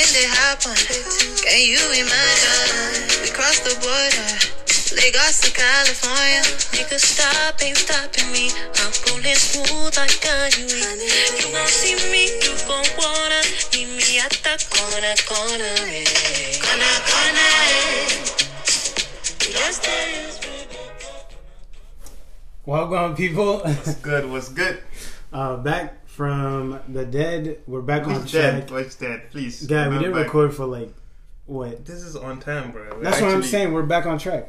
Within the happen, within. Can you imagine? We crossed the border. Lagos to California. Nigga, stop, ain't stopping me. I'm pulling smooth like Kanye. You gon' see me, you gon' wanna meet me at the corner, corner, eh. corner, corner. eh. Just dance. Welcome, people. What's good? What's good? uh, back from the dead. We're back on track. dead? What's dead? Please. Guy, we didn't back. record for like what? This is on time, bro. We're That's what I'm saying. We're back on track.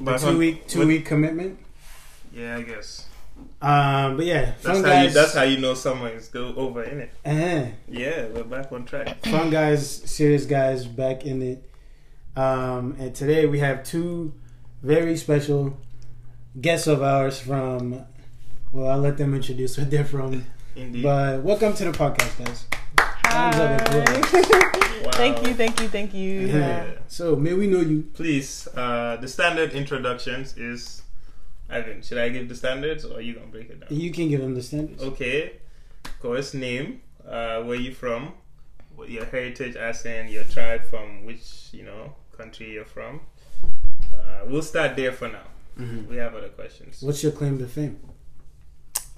Back two on- week, two what- week commitment. Yeah, I guess. Um, but yeah, That's fun how you. guys. That's how you know someone is go over in it. Eh, Yeah, we're back on track. fun guys, serious guys, back in it. Um, and today we have two very special guests of ours from. Well, I'll let them introduce where they're from. Indeed. But welcome to the podcast, guys. Thumbs up and Hi. Wow. thank you, thank you, thank you. Yeah. So may we know you? Please, uh, the standard introductions is. Ivan, should I give the standards or are you gonna break it down? You can give them the standards. Okay. Of course, name. Uh, where you from? What your heritage, as in your tribe, from which you know country you're from. Uh, we'll start there for now. Mhm. We have other questions. What's your claim to fame?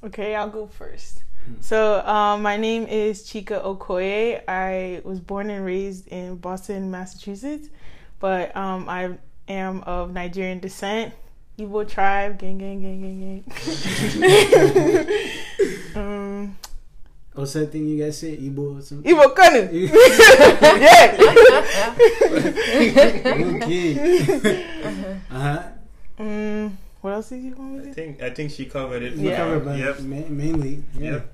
Okay, I'll go first. So, um, my name is Chika Okoye. I was born and raised in Boston, Massachusetts, but um, I am of Nigerian descent. Igbo tribe, gang, gang, gang, gang, gang. um, What's that thing you guys say? Igbo or something? Igbo Kwenu. okay. uh huh. um, what else did you want me I to do? think I think she covered it. You Yeah. covered by Yep. ma- mainly. Yeah. Yep.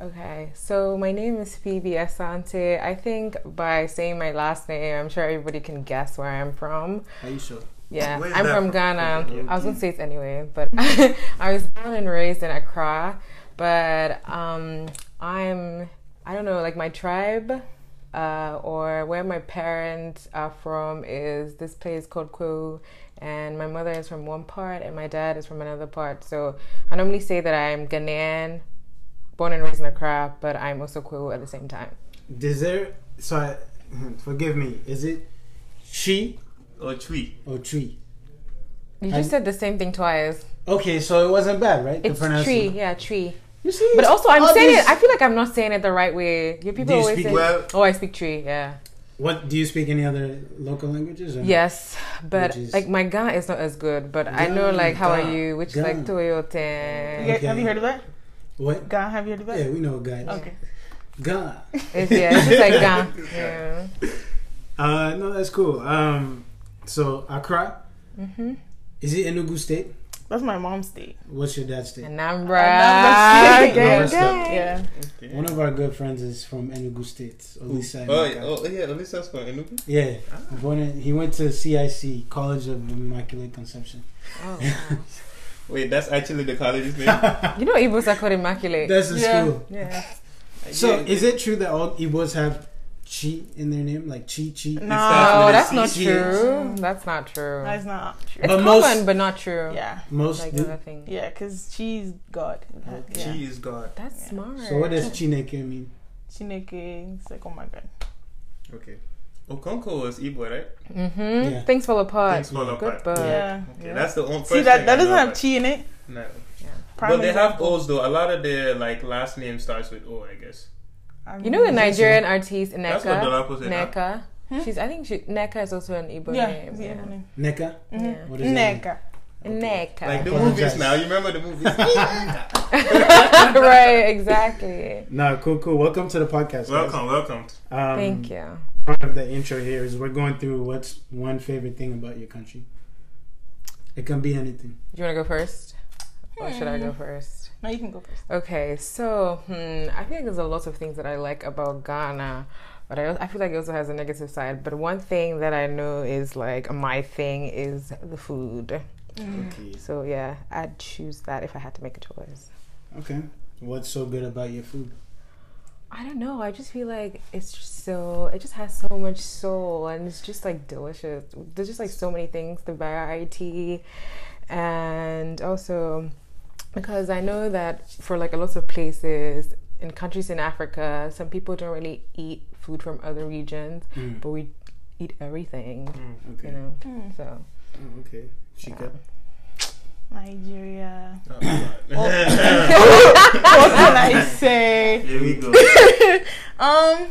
Okay, so my name is Phoebe Asante. I think by saying my last name, I'm sure everybody can guess where I'm from. Are you sure? Yeah, Where's I'm from? Ghana. I was gonna say it anyway, but I was born and raised in Accra. But um, I'm, I don't know, like my tribe uh, or where my parents are from is this place called Kwo. And my mother is from one part and my dad is from another part. So I normally say that I'm Ghanaian, born and raised in Accra, but I'm also Kwo at the same time. Is there? So, I, forgive me. Is it she Or Chui. or tree? You I'm- just said the same thing twice. Okay, so it wasn't bad, right? It's tree, yeah, tree. You see? But also, I'm saying these- it. I feel like I'm not saying it the right way. Your people Do you always speak say, well? "Oh, I speak tree." Yeah. What do you speak? Any other local languages? Or? Yes, but Which is- like my Ga is not as good. But I know like how Ga, are you, which Ga. is like You Toyote. guys- Have you heard of that? What? God, have you heard of that? Yeah, we know God. Okay. God. It's, yeah, it's just like Ga. Yeah. Uh, no, that's cool. Um, so Accra. hmm Is it Enugu State? That's my mom's state. What's your dad's state? Anambra. Anambra State. Gang, Anambra gang. Yeah. Okay. One of our good friends is from Enugu State. Olisa. Oh, yeah, oh yeah, Elisa's from Enugu. Yeah, Ah. born in, he went to CIC, College of Immaculate Conception. Oh, wow. Wait, that's actually the college's name. You know, Igbos are called immaculate. That's the Yeah. school. yeah. So, Yeah. is it true that all Igbos have chi in their name, like chi chi? No, starts No, with a that's not C. true. That's not true. that's not true. It's But common, most- but not true. Yeah. Most Like do. other things. Yeah, because she's God. Chi Yeah. is God. That's Yeah. smart. So, what does chineke mean? Chineke, it's like, oh my God. Okay. Okonkwo is Igbo, right? Mm-hmm. Yeah. Things fall apart. Things fall Good apart. boy. Yeah. Okay, yeah. that's the only. See, that, that doesn't have chi in it. No. Prime but they have. O's though. A lot of their like last name starts with O, I guess. I You know the mean, Nigerian artist That's what Nneka. Dolapo said. huh? Nneka. Hmm? She's. I think she, Nneka is also an Igbo Yeah. name. it's Yeah. Igbo name. Nneka? Mhm. What is that? Nneka. Nneka. Like the Apologize. movies now. You remember the movies? right. Exactly. No, cool, cool. Welcome to the podcast. guys. welcome, welcome. Um, Thank you. Part of the intro here is we're going through what's one favorite thing about your country. It can be anything. Do you want to go first, or should I Hmm. go first? No, you can go first. Okay. So, hmm, I feel like there's a lot of things that I like about Ghana. But I, I feel like it also has a negative side. But one thing that I know is like my thing is the food. Okay. So yeah, I'd choose that if I had to make a choice. Okay. What's so good about your food? I don't know. I just feel like it's just so. It just has so much soul, and it's just like delicious. There's just like so many things. The variety, and also because I know that for like a lot of places, in countries in Africa, some people don't really eat food from other regions, Mm. but we eat everything. Okay. You know, Mm. so Oh, okay. Chika. Nigeria. Oh, God. what can I say? Here we go. Um,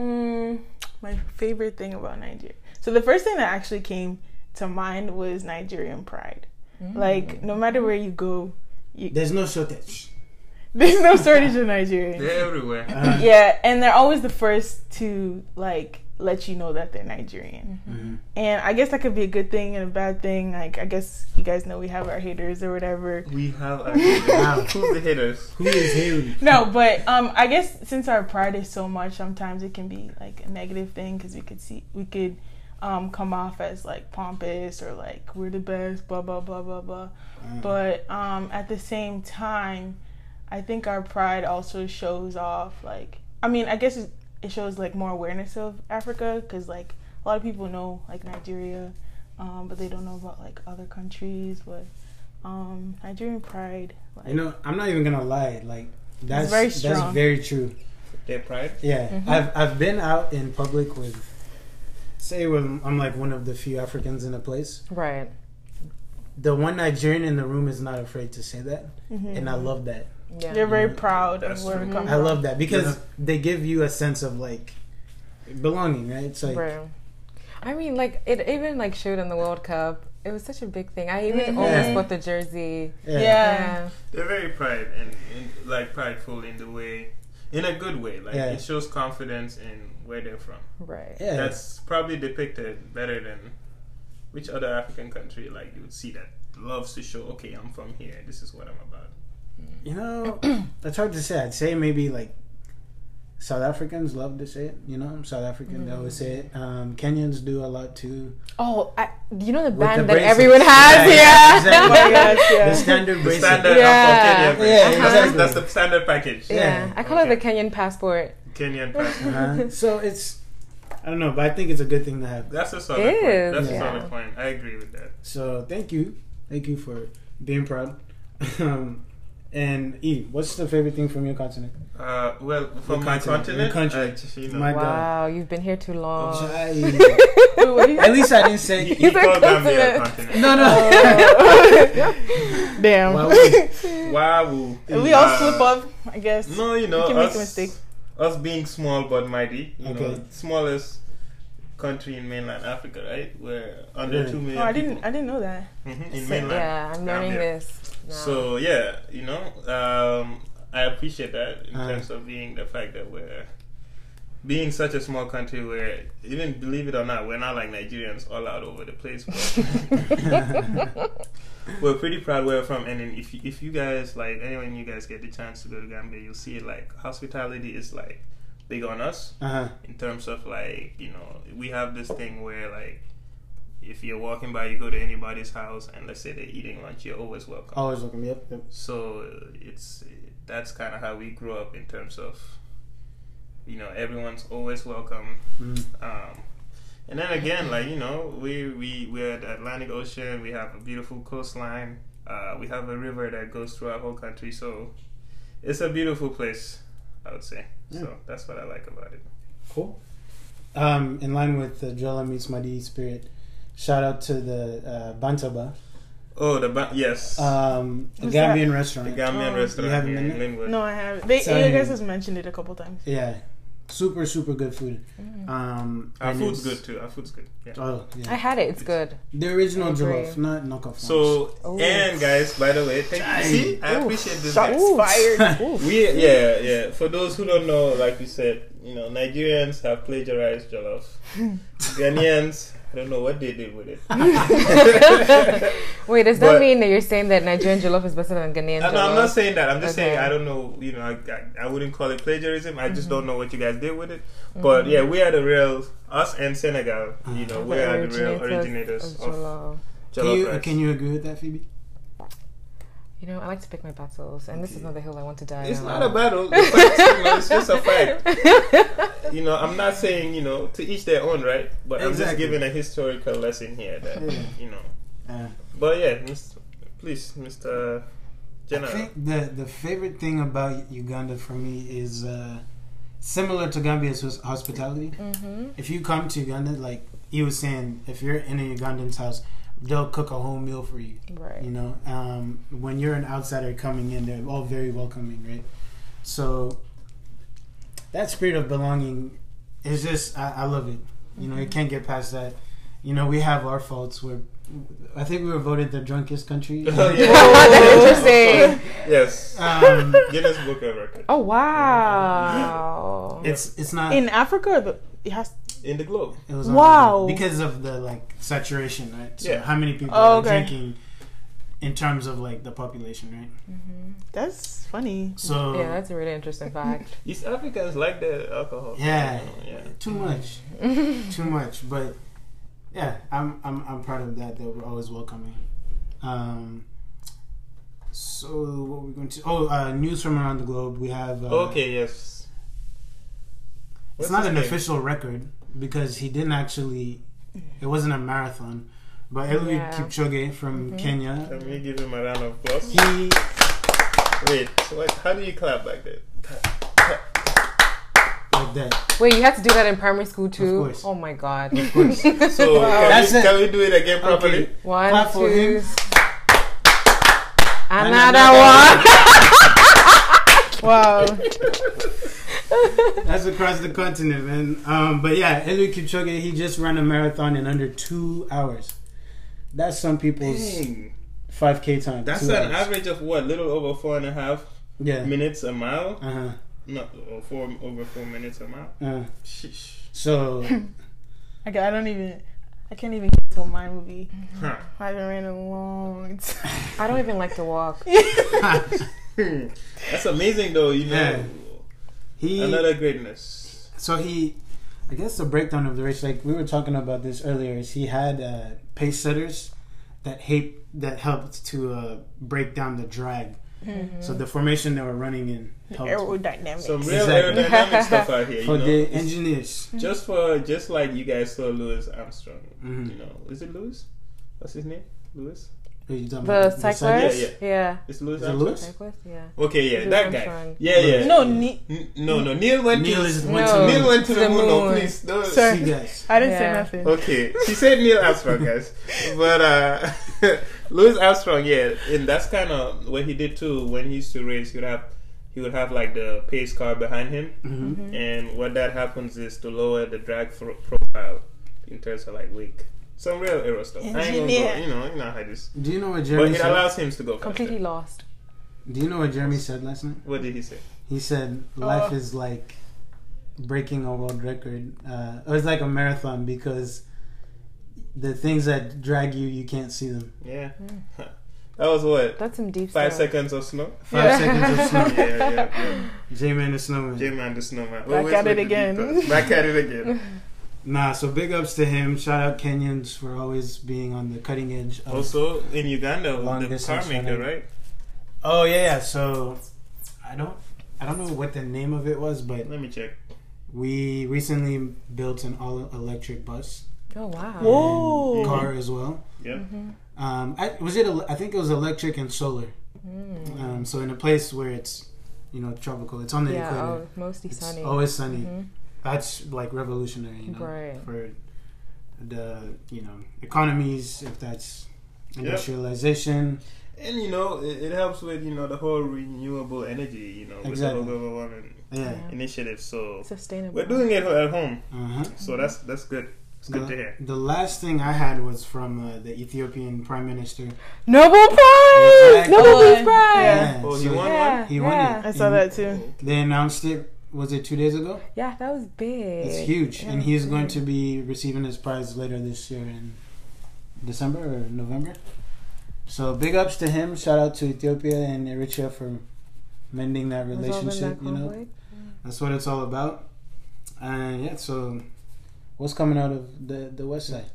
mm, my favorite thing about Nigeria. So the first thing that actually came to mind was Nigerian pride. Like no matter where you go, There's no shortage. there's no shortage of Nigerians. They're everywhere. Uh, Yeah, and they're always the first to like let you know that they're Nigerian. mhm. And I guess that could be a good thing and a bad thing. Like I guess you guys know we have our haters or whatever. We have our Wow. Who's the hitters? Who is Haley? No, but um, I guess since our pride is so much, sometimes it can be like a negative thing because we could see we could um come off as like pompous or like we're the best, blah blah blah blah blah. But um, at the same time, I think our pride also shows off like I mean I guess it, it shows like more awareness of Africa because like a lot of people know like Nigeria, um, but they don't know about like other countries. But um, Nigerian pride, like, You know, I'm not even gonna lie. Like that's very that's very true. Their pride. Yeah, Mhm. I've I've been out in public with, say, when I'm like one of the few Africans in a place. right. The one Nigerian in the room is not afraid to say that, mhm. and I love that. Yeah. They're very proud of where true. we come I from. love that because Yeah. they give you a sense of like belonging, right? It's like Right. I mean, like it even like showed in the World Cup. It was such a big thing. I even Mhm. almost bought the jersey. yeah, Yeah. They're very pride and, and like prideful in the way, in a good way. Like Yeah. it shows confidence in where they're from. Right. yeah. That's probably depicted better than which other African country like you would see that loves to show. Okay, I'm from here. This is what I'm about. You know, it's hard to say. I'd say maybe like South Africans love to say it. You know, South African they always say it. Um, Kenyans do a lot too. Oh, I, you know the With band the that bracelets. everyone has, Yeah, yeah. yeah, exactly. Oh gosh, yeah. The standard The bracelet. standard Yeah. yeah. Kenyan. Yeah, that's, exactly. that's the standard package. Yeah, Yeah. I call it the Kenyan passport. Kenyan passport. Uh-huh. So it's I don't know, but I think it's a good thing to have. That's a solid It point. is, That's a solid point. I agree with that. So thank you, thank you for being proud. Um, and E, what's the favorite thing from your continent? Uh, well, from Your my continent, continent, your country. I just, you know, My- God. Wow, you've been here too long. Jai. Wait, what do you- At least I didn't say. you, you He's a call Gambia a continent. continent. No, no. Damn. Wow. Wow. we all Uh, slip up, I guess. No, you know, We can make us, a mistake. us being small but mighty, you Okay. know, smallest country in mainland Africa, right? We're under Really? two million. Oh, I didn't. people. I didn't know that. Mhm, in So, mainland. yeah, I'm learning Gambia. this. Now. So yeah, you know, um, I appreciate that in Uh-huh. terms of being the fact that we're being such a small country where even believe it or not, we're not like Nigerians all out over the place. But we're pretty proud where we're from, and then if you, if you guys like anyone you guys get the chance to go to Gambia, you'll see like hospitality is like big on us Uh-huh. in terms of like you know we have this thing where like if you're walking by you go to anybody's house and let's say they're eating lunch you're always welcome Always welcome. Yep. yep. so it's that's kind of how we grew up in terms of you know everyone's always welcome Mm. um, and then again like you know we we we're at the Atlantic Ocean we have a beautiful coastline uh, we have a river that goes through our whole country so it's a beautiful place I would say Yeah. so that's what I like about it Cool. Um, in line with the Jola Meets Madi spirit, shout out to the uh, Bantaba, oh the ba- yes um, a What's Gambian the restaurant. The Gambian Oh. restaurant You haven't here been in there? No, I haven't. They, So- you guys have mentioned it a couple times. Yeah, super super good food. Mm. Um, our food's good too our food's good yeah Oh I had it. It's good. the original I agree. jollof, not knockoff. So Ooh. and guys, by the way, thank you. See, I Ooh. appreciate this. Shots guys. fired. We yeah yeah. For those who don't know, like we said, you know, Nigerians have plagiarized jollof. Ghanaians, I don't know what they did with it. Wait, does that But- mean that you're saying that Nigerian jollof is better than Ghanaian Uh, jollof? no, I'm not saying that. I'm just Okay. saying I don't know. You know, I, I, I wouldn't call it plagiarism. I just Mm-hmm. don't know what you guys did with it. But yeah, we are the real us and Senegal. You know, The we are the real originators originators of of jollof. Can you rice. can you agree with that, Phoebe? You know, I like to pick my battles, and this is not the hill I want to die It's on. not a battle. The facts, you know, it's just a fact. You know, I'm not saying you know to each their own, right? But I'm just giving a historical lesson here that Yeah. you know. Uh, But yeah, Mr. please, Mr. I General. think the the favorite thing about Uganda for me is uh, similar to Gambia's hospitality. Mm-hmm. If you come to Uganda, like he was saying, if you're in a Ugandan's house, they'll cook a whole meal for you. Right. You know, um, when you're an outsider coming in, they're all very welcoming, right? So that spirit of belonging is just I, I love it. You know, you can't get past that. You know, we have our faults. We're I think we were voted the drunkest country. Oh, yeah. That's interesting. Yes. um, Guinness Book of Records. Oh wow. it's it's not In Africa, or the, it has. In the globe. It was Wow. the- because of the like saturation, right? So Yeah. how many people Oh, are okay. drinking in terms of like the population, right? That's funny. So Yeah, that's a really interesting fact. East Africans like the alcohol. Yeah. Yeah. too much, too much. But yeah, I'm I'm I'm proud of that. That we're always welcoming. Um. So what we're going to? Oh, uh, news from around the globe. We have. Uh, Okay, yes. It's not an name? official record because he didn't actually. It wasn't a marathon, but Eliud Yeah. Kipchoge from mm-hmm. Kenya. Can we give him a round of applause? He Wait, what, how do you clap like that? like that. Wait, you had to do that in primary school too? course. Oh my god. Of course. So can, That's we, it. can we do it again properly? Okay. One, Clap for two. him. Another another one. Wow. That's across the continent, man. Um, but yeah, Eliud Kipchoge, he just ran a marathon in under two hours. That's some people's 5K time. That's an hours. average of what? Little over four and a half Yeah. minutes a mile? Uh huh. No, or four over four minutes a mile. Uh, Sheesh. so Okay, I don't even. I can't even get to my movie. Huh. I haven't ran in a long time. I don't even like to walk. That's amazing, though. You know, Yeah. He another greatness. so he i guess the breakdown of the race like we were talking about this earlier is he had uh, pace setters that hate that helped to uh, break down the drag so the formation they were running in helped Aerodynamics. Some real Exactly. aerodynamic stuff out here. You for know? the engineers just for just like you guys saw Louis Armstrong. Mhm. You know, is it Louis? What's his name? Louis. Who you talking The cyclist? Yeah, Yeah. It's Louis Is it Armstrong. Louis? Cyclist? Yeah. Okay, yeah, Louis that guy. Armstrong. Yeah, yeah. no, ne- no, no. Neil went Neil to is No. went to Neil went to the, The moon. No, moon. please. No. Sorry. See guys. I didn't say nothing. Okay, she said Neil Armstrong, guys, but uh, Louis Armstrong, yeah, and that's kind of what he did too. When he used to race, he would have he would have like the pace car behind him, Mhm. and what that happens is to lower the drag fro- profile in terms of like weight. Some real aero stuff. I ain't gonna go, Engineer. you know, you know how this, Do you know what but Jeremy it said? allows him to go faster. Completely lost. Do you know what Jeremy said last night? What did he say? He said life Uh. is like breaking a world record. Uh, it was like a marathon because the things that drag you, you can't see them. Yeah, that was what That's some deep five stuff. seconds of snow. Five Yeah. seconds of snow. yeah, yeah, yeah. J-Man the Snowman. J-Man the snowman. Back Always at it again. details. Back at it again. Nah, so big ups to him. Shout out Kenyans for always being on the cutting edge. Of, Also in Uganda, Long the car maker, right? oh yeah, yeah. So I don't, I don't know what the name of it was, but Let me check. we recently built an all electric bus Oh wow. Whoa. car as well. Yep. Um, I, was it? I think it was electric and solar. Mm. Um, so in a place where it's, you know, tropical, it's on the Yeah, equator. oh, mostly it's sunny. always sunny. Mhm. That's like revolutionary, you know, Right. for the you know economies. If that's Yep. industrialization, And you know, it, it helps with you know the whole renewable energy. You know, with the whole global warming yeah. Yeah. initiative. So Sustainable. we're doing it at home. Uh-huh. So that's that's good. It's good to hear. The last thing I had was from uh, the Ethiopian Prime Minister. Nobel Prize! Exactly. Nobel Peace Prize! Yeah, Oh, he so won Yeah, one. He won yeah. it. I saw that too. They announced it. Was it two days ago? Yeah, that was big. It's huge, Yeah, and he's it's going to be receiving his prize later this year in December or November. So big ups to him. Shout out to Ethiopia and Eritrea for mending that relationship. that you know, conflict. that's what it's all about. And yeah, so what's coming out of the the west side?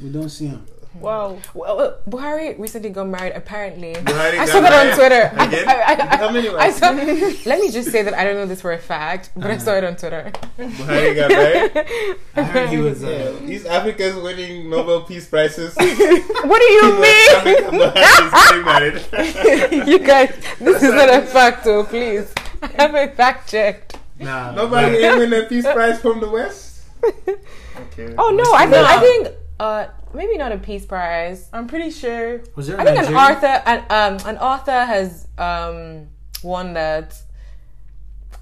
We don't see him. Wow. Well, uh, Buhari recently got married. Apparently, Buhari I saw that on Twitter. again? I, I, I, How many I saw, let me just say that I don't know this for a fact, but I saw it on Twitter. Buhari got married. I heard he was. Yeah, Uh, these Africans winning Nobel Peace Prizes. What do you mean? married. you guys, this is not a fact, though. Please, I haven't fact checked. nah, Nobody but- ain't win a peace prize from the West. Okay. Oh no, I think I think uh maybe not a peace prize. I'm pretty sure. Was there? I think an Nigerian? author an um an author has um won that.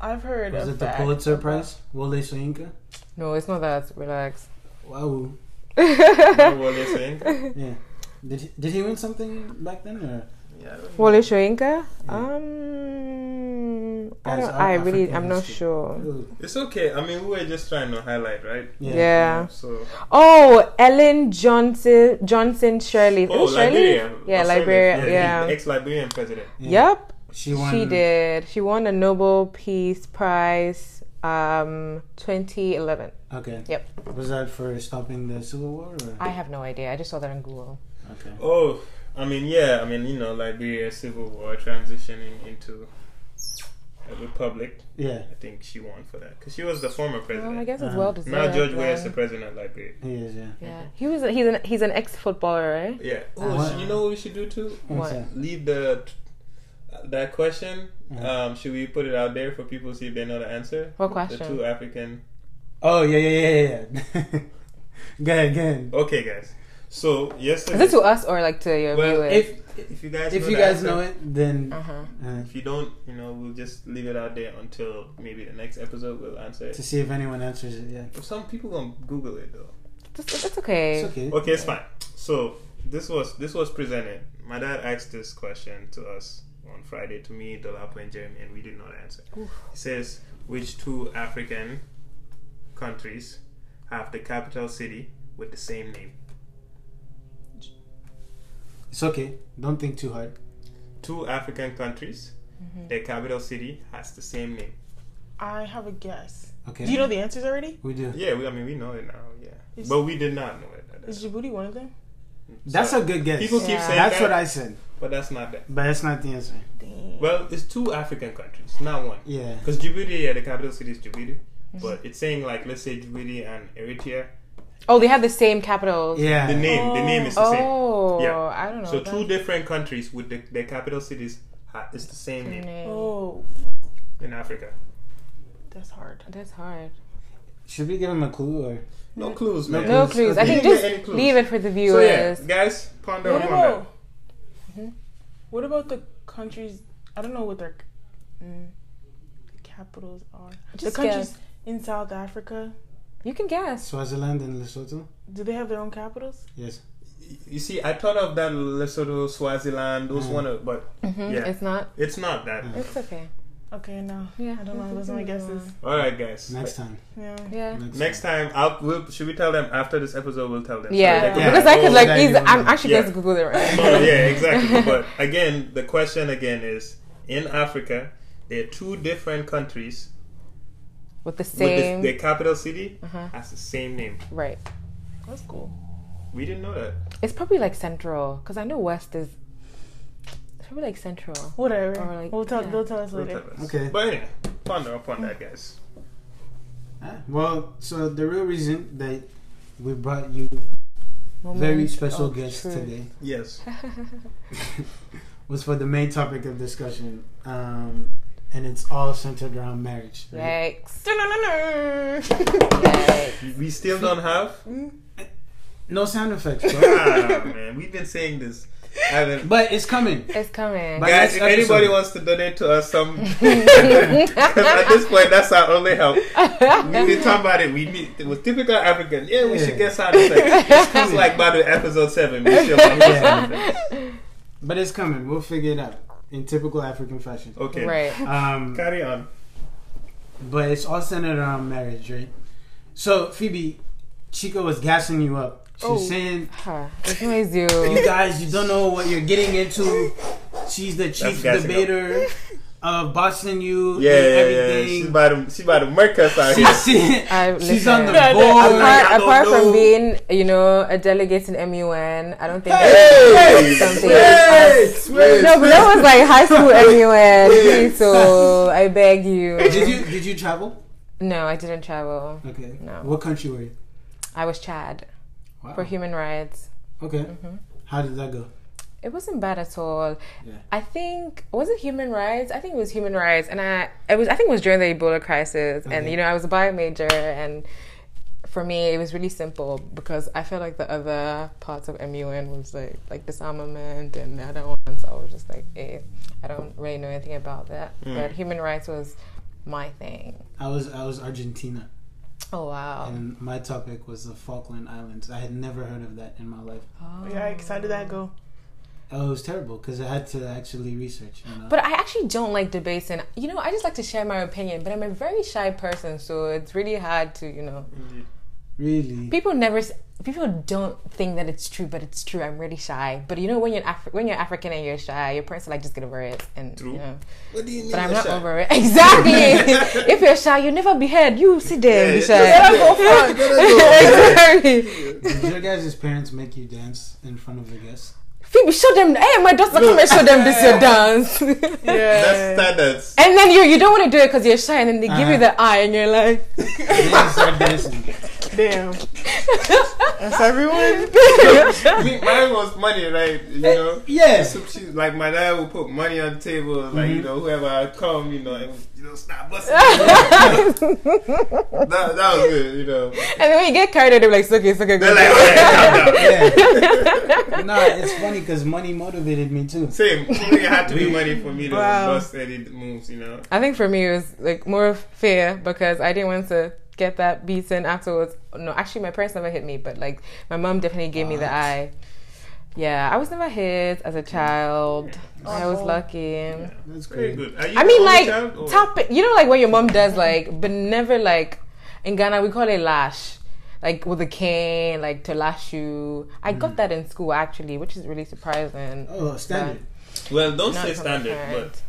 I've heard Was of it the. Pulitzer Prize? Wole Soyinka? No, it's not that. Relax. Wow. know what? Yeah. Did he, did he win something back then or? Yeah, I don't. Wole Soyinka? Um, I Guys, don't. I really, African I'm not history. sure. It's okay. I mean, we were just trying to highlight, right? Yeah. Yeah. So, Oh, Ellen Johnson Johnson Sirleaf. oh, Is Sirleaf? Liberia. Yeah, Australia. Liberia. the Yeah. Ex-Liberian president. Yeah. Yep. She won. She did. She won the Nobel Peace Prize. Um, 2011. Okay. Yep. Was that for stopping the civil war? Or? I have no idea. I just saw that on Google. Okay. Oh, I mean, yeah. I mean, you know, Liberia civil war transitioning into a republic. Yeah, I think she won for that because she was the former president. Well, I guess it's Uh, well deserved. now George Weah is the president of Liberia. he is. Yeah. Yeah, he was. A, he's an he's an ex footballer, right? Yeah. Oh, What? sh- you know what we should do too? What's What? Leave the that question. Uh-huh. Um, should we put it out there for people to see if they know the answer? What question? The two African. Oh yeah, yeah, yeah, yeah. yeah. go ahead, go ahead. Okay, guys. So yesterday. Is it to us or like to your Well, viewers? If if you guys if know you guys answer- know it, then uh huh. uh, If you don't, you know, we'll just leave it out there until maybe the next episode we'll answer it. to see if anyone answers it. Yeah, Some people gonna Google it though. That's, that's okay. it's okay. Okay, it's fine. So this was this was presented. My dad asked this question to us on Friday to me, Dolapo, and Jeremy, and we did not answer. He says, "Which two African countries have the capital city with the same name?" It's okay. Don't think too hard. Two African countries, mm-hmm. their capital city has the same name. I have a guess. Okay. Do you know the answers already? We do. Yeah, we, I mean we know it now. Yeah, Is- but we did not know it. at that Is Djibouti one of them? That's So, a good guess. People keep saying That's that, what I said, but that's not that. but that's not the answer. Dang. Well, it's two African countries, not one. Yeah. Because Djibouti, yeah, the capital city is Djibouti, mm-hmm. but it's saying like let's say Djibouti and Eritrea, Oh, they have the same capitals. Yeah. the name, the name is the same. Oh, Yeah. I don't know. So that. two different countries with the, their capital cities ha- it's the same name Name. Oh, in Africa. that's hard. That's hard. Should we give him a clue or? No clues, No man. No clues. clues. I think just clues. leave it for the viewers. So viewers. yeah, guys, ponder What upon that. about? What about the countries? I don't know what their mm, the capitals are. Just the countries guess. in South Africa. You can guess. Swaziland and Lesotho? Do they have their own capitals? Yes. You see, I thought of that Lesotho, Swaziland, those Mm. one, of, but hmm Yeah. It's not. it's not that. Mm. It's okay. Okay, no. Yeah. I don't know. Those are my guesses. All right, guys. Next time. Yeah. Yeah. Next time, I'll, we'll, should we tell them after this episode? We'll tell them. So Yeah, they can- Yeah. because I could Oh, like, that easy, I'm actually Yeah. going to Google it right. No, yeah, exactly. But again, the question again is in Africa, there are two different countries With the with same. the, capital city Uh-huh. has the same name. right. That's cool. We didn't know that. It's probably like central because I know west is. It's probably like central. Whatever. Or, like, we'll tell. yeah. They'll tell us We'll later. tell us. Okay. But anyway, ponder upon that, guys. Ah, Well, so the real reason that we brought you Moment very special of guests truth. today Yes. was for the main topic of discussion, um, and it's all centered around marriage. right? Yikes. We still don't have. No sound effects, bro. ah, man, we've been saying this. But it's coming. It's coming. But- Guys, next if anybody episode. wants to donate to us some, because at this point that's our only help. We've been talking about it. We need it was typical African. Yeah, we Yeah. should get sound effects. It's like by the episode seven, we still don't sound effects. But it's coming. We'll figure it out in typical African fashion. Okay, Right. Um, carry on. but it's all centered around marriage, right? So Phoebe, Chika was gassing you up. She was Oh. saying, Huh. You. "You guys, you don't know what you're getting into. she's the chief debater of Boston U Yeah, and yeah, yeah. everything. She's about to, she about to murk us out here. She's, she- I, she's listen. on the No, no, board. I'm like, apart, apart from being, you know, a delegate in MUN, I don't think Hey, that's something. wait, wait, No, but that was like high school MUN. So I beg you. did you did you travel? No, I didn't travel. Okay. No. What country were you? I was Chad Wow. for human rights. Okay. Mm-hmm. How did that go? It wasn't bad at all. Yeah. I think was it human rights? I think it was human rights, and I it was I think it was during the Ebola crisis, and you know I was a bio major, and for me it was really simple because I felt like the other parts of MUN was like like disarmament and the other ones. I was just like, eh, I don't really know anything about that. But human rights was my thing. I was I was Argentina, Oh wow! and my topic was the Falkland Islands. I had never heard of that in my life. Oh. Yikes! How did that go? Oh, it was terrible because I had to actually research. You know? But I actually don't like debates, and you know, I just like to share my opinion. But I'm a very shy person, so it's really hard to, you know. really, People never, people don't think that it's true, but it's true. I'm really shy. But you know, when you're Afri- when you're African and you're shy, your parents are like, just get over it, and True. you know. What do you mean? But I'm not shy? over it. Exactly. if you're shy, you never be heard. You sit there and be Yeah, shy. yeah, yeah. exactly. did your guys' parents make you dance in front of the guests? Phoebe, show them. Hey, my daughter, come and show them this your dance. Yeah. That's standards. and then you you don't want to do it because you're shy, and then they give you Uh-huh. the eye, and you're like. And then you start dancing. Damn. That's everyone. Me- Mine was money, right? You know. Yes. So like my dad would put money on the table, like you Mhm. know whoever I come, you know, and, you know, stop busting. that that was good, you know. And then when you get carried away, they're like, it's okay, it's okay, go. They're like, okay, calm down. Yeah. no, it's funny because money motivated me too. Same. It had to be money for me to Wow. bust any moves, you know. I think for me it was like more of fear because I didn't want to get that beaten afterwards. No, actually my parents never hit me, but like my mom definitely gave me the eye. Yeah, I was never hit as a child. I was Oh. lucky. That's Very great. good. Are you I mean, like child, or- tap. You know, like what your mom does, like, but never like in Ghana we call it lash, like with a cane, like to lash you. I Mm. got that in school actually, which is really surprising. Oh, standard. Well, don't Not say standard, but parents.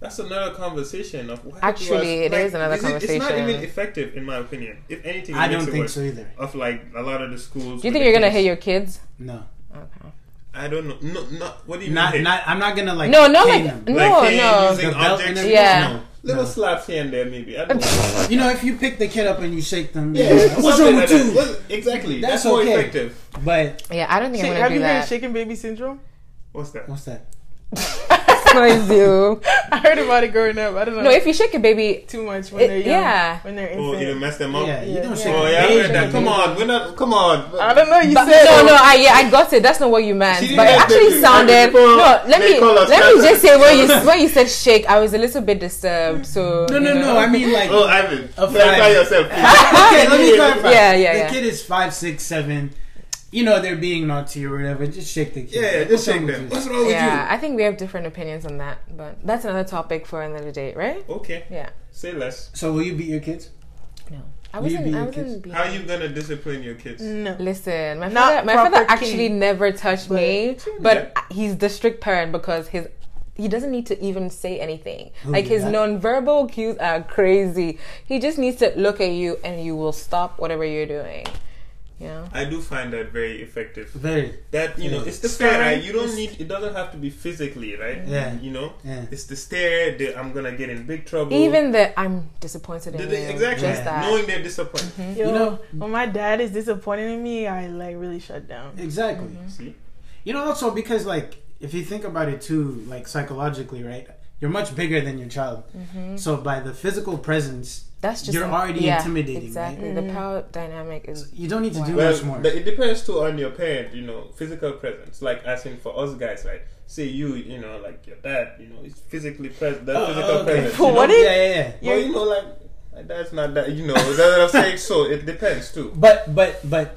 That's another conversation of why Actually, it it is another conversation. It's not even effective, in my opinion. If anything, it I makes don't it think worse. so either. Of like a lot of the schools. Do you think you're gonna kids. hit your kids? No, Okay. I don't know. No, not what do you not mean? not. I'm not gonna like. No, not cane like them. no, Like, no. using The objects? Yeah. No, Little no. slaps here and there, maybe. I don't know. You know, if you pick the kid up and you shake them, Yeah, yeah, what's wrong with you? Exactly. That's That's, more okay. effective. But Yeah, I don't think Shake- I'm have gonna you do heard that. shaken baby syndrome? What's that? what's that? Noise you. I heard about it growing up. I don't know. No, if you shake a baby, too much when It- they're young. yeah. When they're Oh, infant. you mess them up. Yeah, you don't Yeah. shake. Oh a yeah, I heard that. Come on, we're not. Come on. I don't know. You But, said no, no, I yeah, I got it. That's not what you meant. But it actually sounded. No, let me call us let me just say when you when you said shake, I was a little bit disturbed. So No, no, no. I mean like. Oh, Ivan, A clarify five. yourself. please. okay, let me clarify. Yeah, yeah, The yeah. kid is five, six, seven. You know they're being naughty or whatever. Just shake the kid. Yeah, just shake with them. you? What's wrong with you? yeah, I think we have different opinions on that, but that's another topic for another date, right? Okay, Yeah. say less. So will you beat your kids? No, I wasn't. be I wasn't. kids? How are you gonna discipline your kids? no. Listen, my Not father, my father actually king, never touched but- me, but he's the strict parent because his he doesn't need to even say anything. Who, like his dad? non-verbal cues are crazy. He just needs to look at you and you will stop whatever you're doing. You know? I do find that very effective. Very. That you know, it's the stare. Staring. Right? You don't need. It doesn't have to be physically, right? Yeah. You know, Yeah. it's the stare. The I'm gonna get in big trouble. Even that I'm disappointed in The- the- you. exactly Just that. knowing they're disappointed. Mm-hmm. Yo, You know- when my dad is disappointed in me, I like really shut down. Exactly. See, You know, also because like if you think about it too, like psychologically, right? You're much bigger than your child, mm-hmm. so by the physical presence, That's just You're an- already yeah, intimidating, Exactly. The mm-hmm. power dynamic is you don't need to do well, much more. but it depends too on your parent. You know, physical presence. Like as in for us guys, right? Say you, you know, like your dad. You know, is physically present. That Oh, physical okay. presence. For you what know? is- yeah, yeah, yeah. Well, you know, like my dad's not that. You know, that's what I'm saying. So it depends too. But but but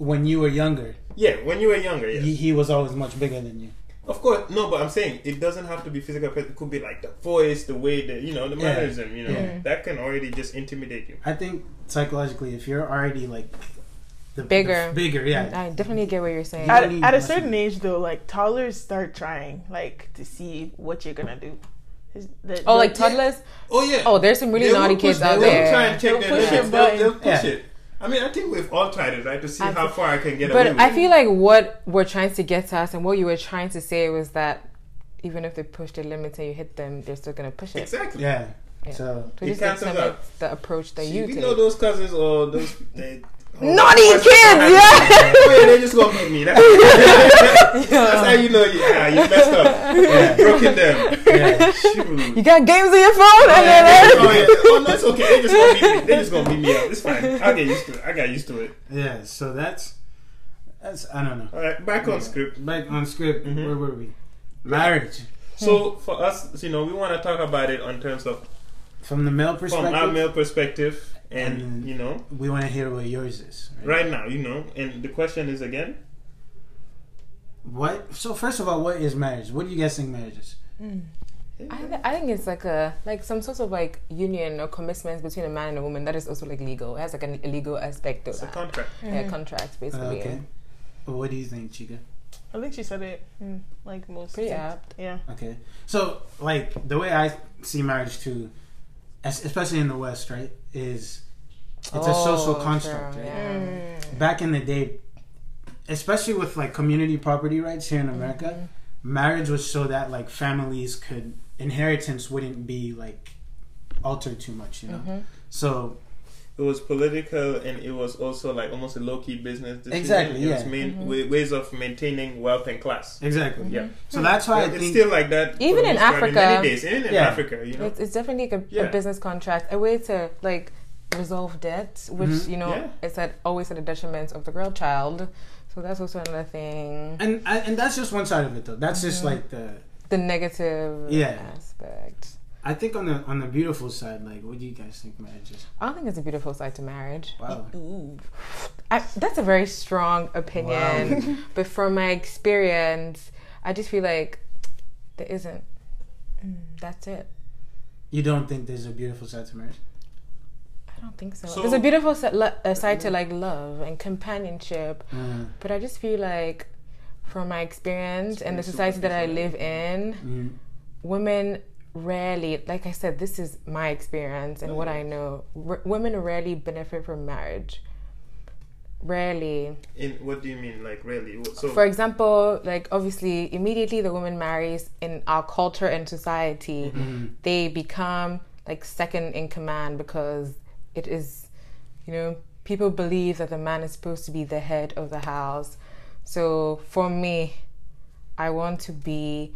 when you were younger, Yeah, when you were younger, yes. he, he was always much bigger than you. Of course, no, but I'm saying it doesn't have to be physical. It could be like the voice, the way that you know, the Yeah. mannerism. You know, Yeah. that can already just intimidate you. I think psychologically, if you're already like the Bigger. the bigger, yeah. I definitely get what you're saying. At, at a certain age, though, like toddlers start trying, like to see what you're gonna do. Is the- Oh, the- like toddlers? Oh yeah. Oh, there's some really They will naughty push- kids out they will there. try and check They'll their push limits. your They'll, they'll push Yeah. it. I mean, I think we've all tried it, right, to see how far I can get away But I feel like what we're trying to get to us and what you were trying to say was that even if they push the limits and you hit them, they're still gonna push it. exactly. Yeah. Yeah. So So It just like cancels some out. the approach that See, you we take. know those cousins or those they, Naughty that's- kids, yeah. oh, yeah, they just gonna beat me. That's, that's how you know you, ah, you messed up. Yeah. Broken them. yeah. You got games on your phone, and then oh, yeah. oh no, it's okay. They just gonna beat me. They just gonna beat me up. It's fine. I'll get used to it. I got used to it. Yeah. So that's that's I don't know. All right, back on script. Back on script. Mhm. Where were we? Marriage So for us, you know, we want to talk about it on terms of from the male perspective. from our male perspective, and And- you know, we want to hear what yours is. right now, you know, and the question is again, What? So first of all, what is marriage? What do you guys think marriage is? I, th- I think it's like a like some sort of like union or commitment between a man and a woman that is also like legal. It has like an, illegal aspect to it's a that. contract. yeah, contract Uh, basically. okay. Well, what do you think, Chika? I think she said it mm, like most. pretty apt. Yeah. Okay. So, like, the way I see marriage too, es- especially in the West, right, is it's a social Oh, construct. true, right? yeah. Mm. Back in the day, especially with like community property rights here in America, Mm-hmm. marriage was so that like families could inheritance wouldn't be like altered too much, you know. Mhm. So It was political, and it was also like almost a low key business decision. Exactly, It was yeah. main, Mm-hmm. wa- ways of maintaining wealth and class. exactly. Yeah, So that's why I But it's still like that. Even in Africa- many days, even in Yeah. Africa, you know. It's, it's definitely like a, Yeah. a business contract, a way to like resolve debt, which Mhm. you know Yeah. it's at always at the detriment of the girl child. So that's also another thing. and and that's just one side of it though. That's just Mm-hmm. like the The negative Yeah. aspect. I think on the on the beautiful side, like, what do you guys think marriage is? I don't think it's a beautiful side to marriage. Wow. I, that's a very strong opinion, but from my experience, I just feel like there isn't. Mm, that's it. You don't think there's a beautiful side to marriage? I don't think so. So- There's a beautiful si- lo- uh, side to like love and companionship, Uh, but I just feel like, from my experience and the society that I live in, mm, women rarely, like I said, this is my experience and what I know. R- women rarely benefit from marriage. Rarely. In what do you mean, like really? So For example, like obviously, immediately the woman marries in our culture and society, mm, they become like second in command because it is, you know, people believe that the man is supposed to be the head of the house. So for me, I want to be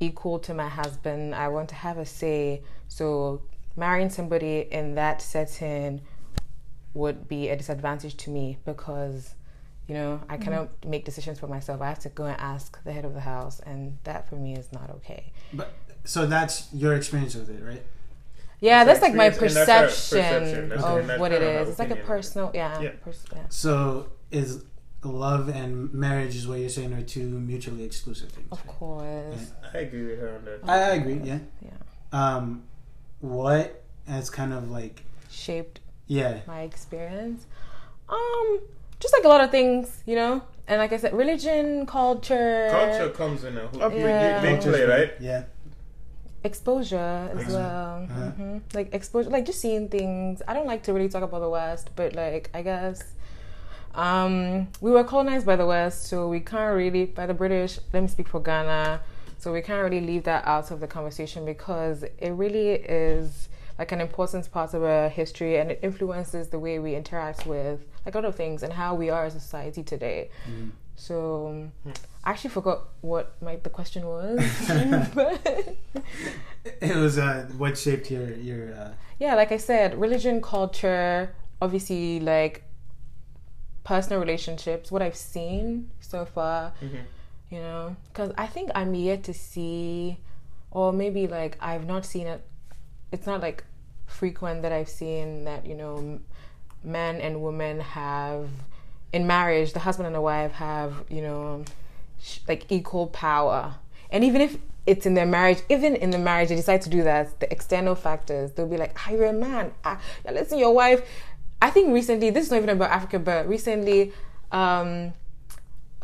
equal to my husband. I want to have a say. So marrying somebody in that setting would be a disadvantage to me because you know I mm-hmm. cannot make decisions for myself. I have to go and ask the head of the house, and that for me is not okay. but so that's your experience with it, right? Yeah, That's that's, like my experience, and that's our perception, perception. Of and that's what it kind of our is. It's like a personal, yeah. Yeah. pers- yeah. So is love and marriage is what you're saying are two mutually exclusive things. Of right? course. I agree with her on that. I, I agree. Yeah. Yeah. Um, what has kind of like Shaped yeah my experience. Um, just like a lot of things, you know. And like I said, religion, culture, Culture comes in a whole Yeah. big, big play, right? yeah exposure as Exposure. well. Uh-huh. hmm Like exposure, like just seeing things. I don't like to really talk about the West, but like I guess um, we were colonized by the West, so we can't really by the British. Let me speak for Ghana. So we can't really leave that out of the conversation because it really is like an important part of our history and it influences the way we interact with like a lot of things and how we are as a society today. Mm. So I actually forgot what my the question was. it was uh what shaped your your uh yeah, like I said, religion, culture, obviously like personal relationships, what I've seen so far, Mhm. you know, because I think I'm yet to see, or maybe like I've not seen it. It's not like frequent that I've seen that you know, men and women have in marriage, the husband and the wife have you know, sh- like equal power, and even if it's in their marriage, even in the marriage, they decide to do that. The external factors, they'll be like, "Ah, you're a man. Ah, you're your wife I think recently, this is not even about Africa, but recently, um,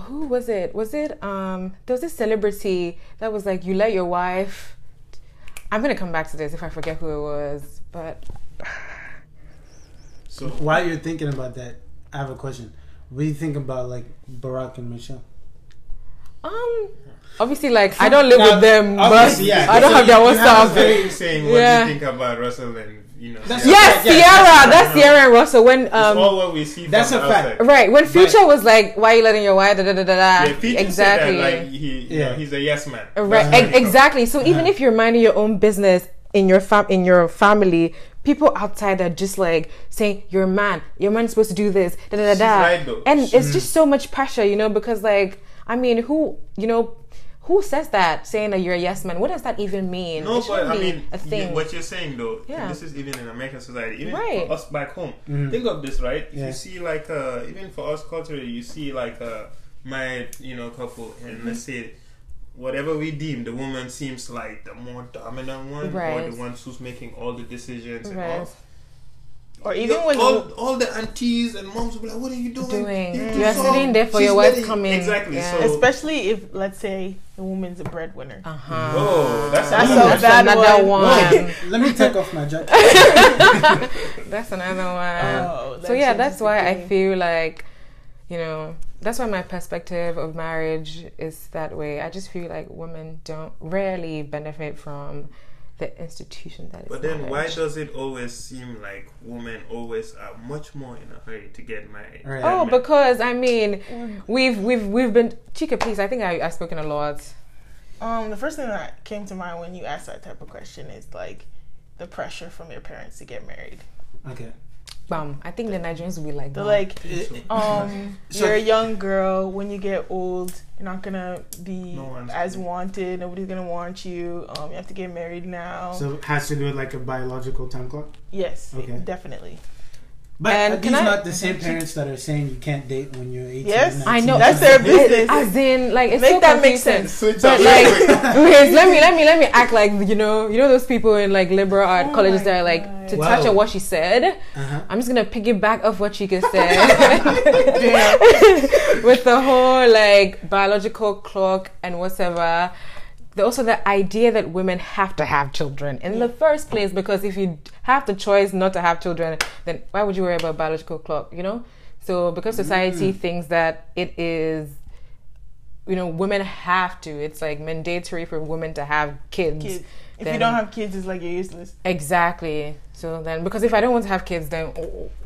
who was it? Was it um, there was this celebrity that was like, you let your wife. I'm gonna come back to this if I forget who it was, but So While you're thinking about that, I have a question. What do you think about like Barack and Michelle? um, obviously, like I don't live Now, with them, but obviously, yeah. I don't So have their you- own you stuff. very- you saying what Yeah. you think about Russell and you know. That's- Ciara. Yes, Yeah, Ciara. that's- That's Ciara and Russell. When It's um, all what we see. That's from a fact. outside. right when Future was like, "Why are you letting your wife?" Da da da da da. Yeah, exactly. That, like he, you Yeah. know, he's a yes man. Right, That's ex- where he comes. exactly. So even Uh-huh. if you're minding your own business in your fam in your family, people outside are just like saying you're a man, your man's supposed to do this, da da da da, right, though. and it's just so much pressure, you know, because like I mean, who you know. Who says that? Saying that you're a yes man. What does that even mean? No, it but I mean, a you- thing. what you're saying though, Yeah. this is even in American society, even Right. for us back home. Mhm. Think of this, right? Yeah. you see like, uh, even for us culturally, you see like a married, you know, couple, and Mm-hmm. let's say whatever we deem the woman seems like the more dominant one, or the one who's making all the decisions and Right. all. Or even Yo, when all, all the aunties and moms will be like, "What are you doing? Doing. You're, You're too sitting there for She's your wife letting-" coming. Exactly. Yeah. So, especially if let's say the woman's a breadwinner. uh huh. Oh, that's That's another a bad another one. one. Let me take off my jacket. that's another one. Oh, so yeah, that's why I feel like, you know, that's why my perspective of marriage is that way. I just feel like women don't rarely benefit from the institution that is. But then, why does it always seem like women always are much more in a hurry to get married? Right. Oh, men? because I mean, we've we've we've been Chika, please. I think I I've spoken a lot. Um, the first thing that came to mind when you asked that type of question is like the pressure from your parents to get married. Okay. Bam. I think the Nigerians will be like, They're like, So- um, So- you're a young girl. When you get old, you're not gonna be No as gonna- wanted. Nobody's gonna want you. Um, you have to get married now. So it has to do with like a biological time clock. yes, Okay. definitely. But And are can these I- not the same parents that are saying you can't date when you're 18? Yes, I know That's their business. As in, like, it's Make so that make confusing. sense. Switch But up. like, Wait, wait. wait, let me let me let me act like you know you know those people in like liberal art Oh colleges my that are like God. to Wow. touch on what she said. Uh-huh. I'm just gonna piggyback off what Chika said with the whole like biological clock and whatever. The- Also, the idea that women have to have children in the first place because if you have the choice not to have children, then why would you worry about biological clock? You know. So because society mm. thinks that it is, you know, women have to. It's like mandatory for women to have kids. Kids. If then- you don't have kids, it's like you're useless. Exactly. So then, because if I don't want to have kids, then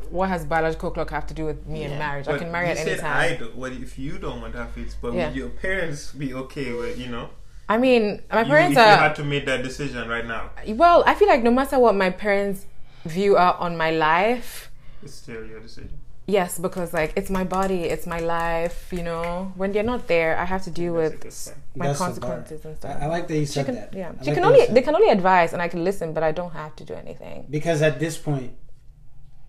what has biological clock have to do with me and Yeah. marriage? I But can marry you at any said I time. do. What if you don't want to have kids? But Yeah. would your parents be okay with you know? I mean, my you, parents if you are had to make that decision right now, well. I feel like no matter what my parents' view are on my life, it's still your decision. yes, because like it's my body, it's my life. You know, when they're not there, I have to deal That's with my That's consequences and stuff. I, I like that you She said can, that. yeah, I she like can only they can only advise, and I can listen, but I don't have to do anything. Because at this point,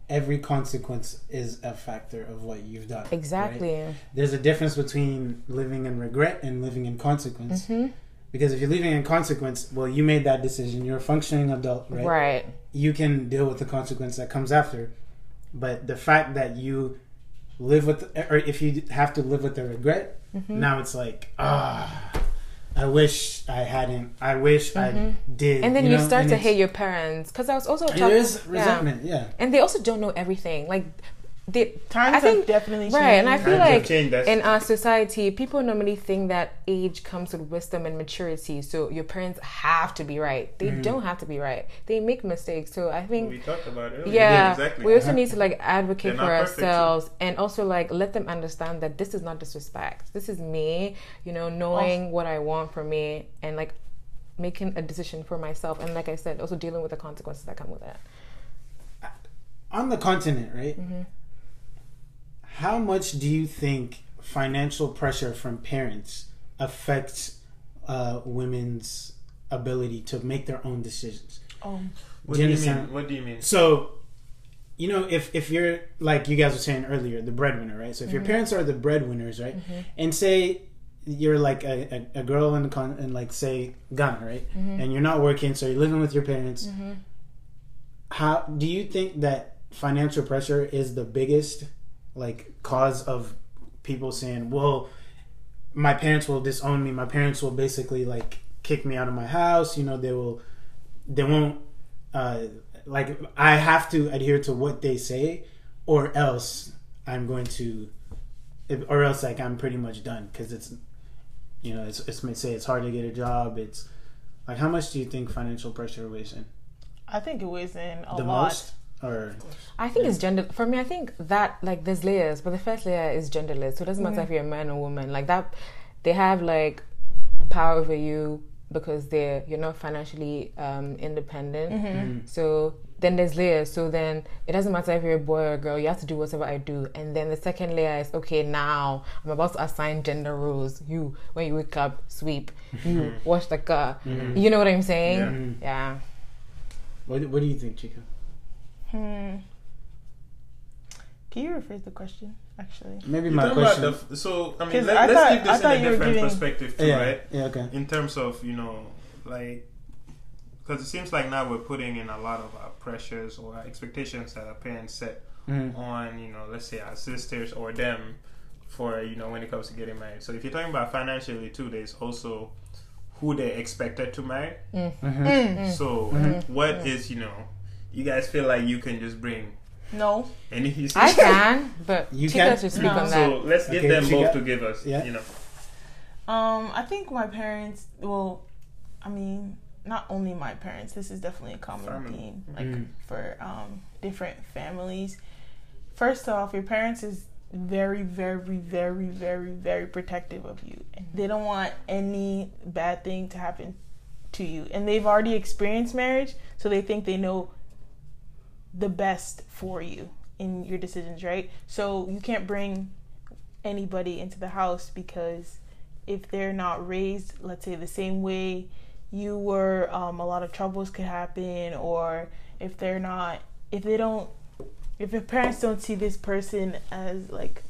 every consequence is a factor of what you've done. right? Exactly. There's a difference between living in regret and living in consequence. hmm Because if you're leaving in consequence, well, you made that decision. You're a functioning adult, right? Right. You can deal with the consequence that comes after. But the fact that you live with, or if you have to live with the regret, Mm-hmm. now it's like, ah, I wish I hadn't. I wish I did. Mm-hmm. And then you, know? start And to hate your parents because I was also There talking. is resentment, yeah. and they also don't know everything. Like they Times I think definitely changed. right, and I feel Times like changed, in our society, people normally think that age comes with wisdom and maturity. So your parents have to be right. They Mm-hmm. don't have to be right. They make mistakes. So I think We talked about it. earlier. yeah, exactly. we also need to like advocate They're for not perfect, ourselves and also like let them understand that this is not disrespect. This is me, you know, knowing what I want for me and like making a decision for myself. And like I said, also dealing with the consequences that come with it. on the continent, right? Mm-hmm. How much do you think financial pressure from parents affects uh, women's ability to make their own decisions? Um, What Do do you you mean? What do you mean? So, you know, if if you're like you guys were saying earlier, the breadwinner, right? So if your parents are the breadwinners, right, and say you're like a, a, a girl in the con in like say Ghana, right, and you're not working, so you're living with your parents. How do you think that financial pressure is the biggest like cause of people saying, "Well, my parents will disown me. My parents will basically like kick me out of my house. You know, they will, they won't, uh, like I have to adhere to what they say, or else I'm going to, or else like I'm pretty much done because it's, you know, it's it's may say it's hard to get a job. It's like how much do you think financial pressure weighs in? I think it weighs in a the lot. most, or I think it's gender. For me, I think that like there's layers, but the first layer is genderless. So it doesn't matter mm-hmm. if you're a man or woman. Like that, they have like power over you because they're you're not financially um, independent. Mm-hmm. Mm-hmm. So then there's layers. So then it doesn't matter if you're a boy or a girl. You have to do whatever I do. And then the second layer is okay. Now I'm about to assign gender roles. You when you wake up, sweep. You wash the car. You know what I'm saying? yeah. what what do you think, Chika? Hmm. Can you rephrase the question? Actually, Maybe You're my question. about the, so I mean, let, I us thought- keep this thought in a different giving- perspective too, yeah, right? yeah, okay. In terms of you know, like, because it seems like now we're putting in a lot of our pressures or our expectations that our parents set Mhm. on you know, let's say our sisters or them for you know when it comes to getting married. So if you're talking about financially too, there's also who they're expected to marry. Mhm. So what is you know, you guys feel like you can just bring no. any? I can, but You Chika can? should speak No. on that. So let's get Okay, them she both got- to give us, Yeah. you know. Um, I think my parents. Well, I mean, not only my parents. This is definitely a common Family. theme, like Mm. for um different families. First off, your parents is very, very, very, very, very protective of you. They don't want any bad thing to happen to you, and they've already experienced marriage, so they think they know the best for you in your decisions, right? So you can't bring anybody into the house because if they're not raised, let's say the same way you were, um, a lot of troubles could happen, or if they're not, if they don't, if your parents don't see this person as like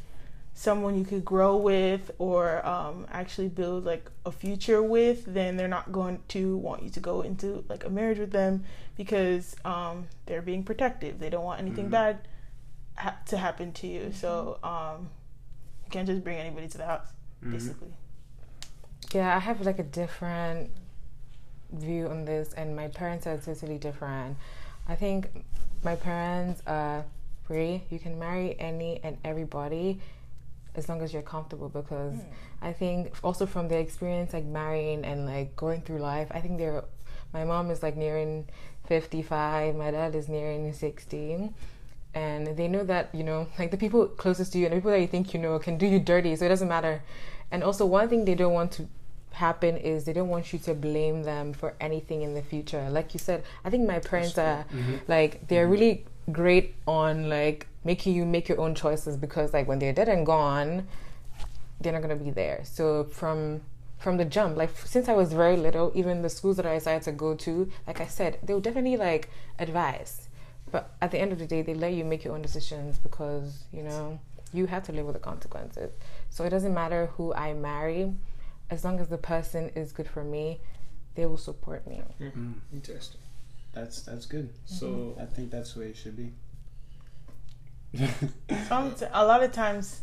someone you could grow with or um, actually build like a future with, then they're not going to want you to go into like a marriage with them because um, they're being protective. They don't want anything bad ha- to happen to you. So um, you can't just bring anybody to the house, basically. Yeah, I have like a different view on this, and my parents are totally different. I think my parents are free. You can marry any and everybody as long as you're comfortable because hmm. I think also from their experience like marrying and like going through life, I think they're my mom is like nearing 55, my dad is nearing 60 and they know that you know like the people closest to you and the people that you think you know can do you dirty so it doesn't matter. And also one thing they don't want to happen is they don't want you to blame them for anything in the future. Like you said i think my parents are mm-hmm. like they're mm-hmm. really great on like making you make your own choices because like when they're dead and gone they're not going to be there so from from the jump like since i was very little even the schools that i decided to go to like i said they would definitely like advise but at the end of the day they let you make your own decisions because you know you have to live with the consequences so it doesn't matter who i marry as long as the person is good for me they will support me Mm. Interesting. That's that's good. So I think that's the way it should be. Some, a lot of times,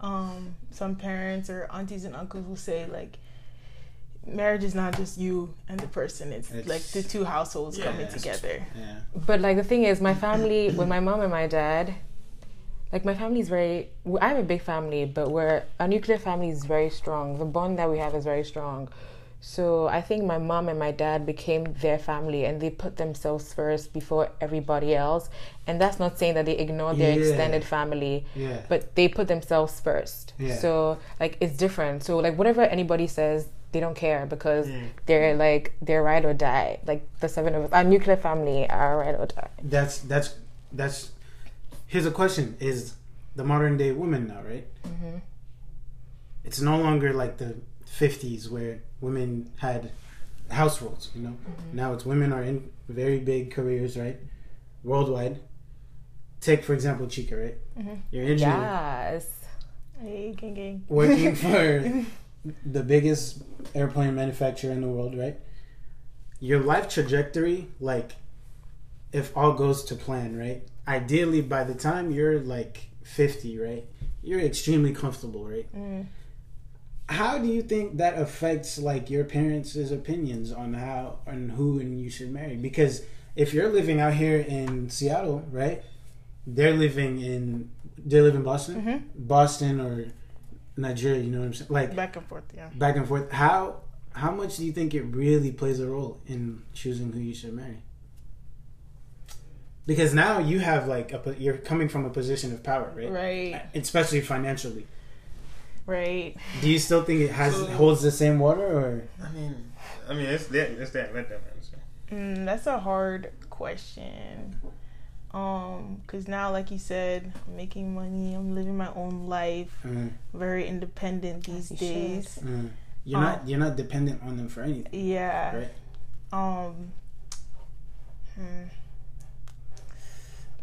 um, some parents or aunties and uncles will say like, marriage is not just you and the person; it's, It's- like the two households Yeah, coming together. Yeah. But like the thing is, my family, with my mom and my dad, like my family is very. I have a big family, but we're a nuclear family is very strong. The bond that we have is very strong. So I think my mom and my dad became their family, and they put themselves first before everybody else. And that's not saying that they ignore their Yeah. extended family, Yeah. but they put themselves first. Yeah. So like it's different. So like whatever anybody says, they don't care because Mm. they're like they're ride or die. Like the seven of us, our nuclear family are ride or die. That's that's that's. Here's a question: Is the modern day woman now right? Mm-hmm. It's no longer like the '50s where women had house roles. You know, Mm-hmm. now it's women are in very big careers, right? Worldwide. Take for example, Chika, right? Mhm. You're engineer. Yes. Hey, gang, gang. working for the biggest airplane manufacturer in the world, right? Your life trajectory, like, if all goes to plan, right? Ideally, by the time you're like 50, right, you're extremely comfortable, right? Mm. How do you think that affects like your parents' opinions on how and who and you should marry? Because if you're living out here in Seattle, right, they're living in they live in Boston, Mhm. Boston or Nigeria. You know what I'm saying? Like Back and forth, yeah. back and forth. How how much do you think it really plays a role in choosing who you should marry? Because now you have like a, you're coming from a position of power, right? Right, Especially financially. Right. Do you still think it has So- holds the same water, or I mean, I mean, it's that. It's that. Let them answer. Mm, that's a hard question. Um, cause now, like you said, I'm making money. I'm living my own life. uh, Very independent these you days. uh, you're not you're not dependent on them for anything, Yeah. right? Um. Hmm.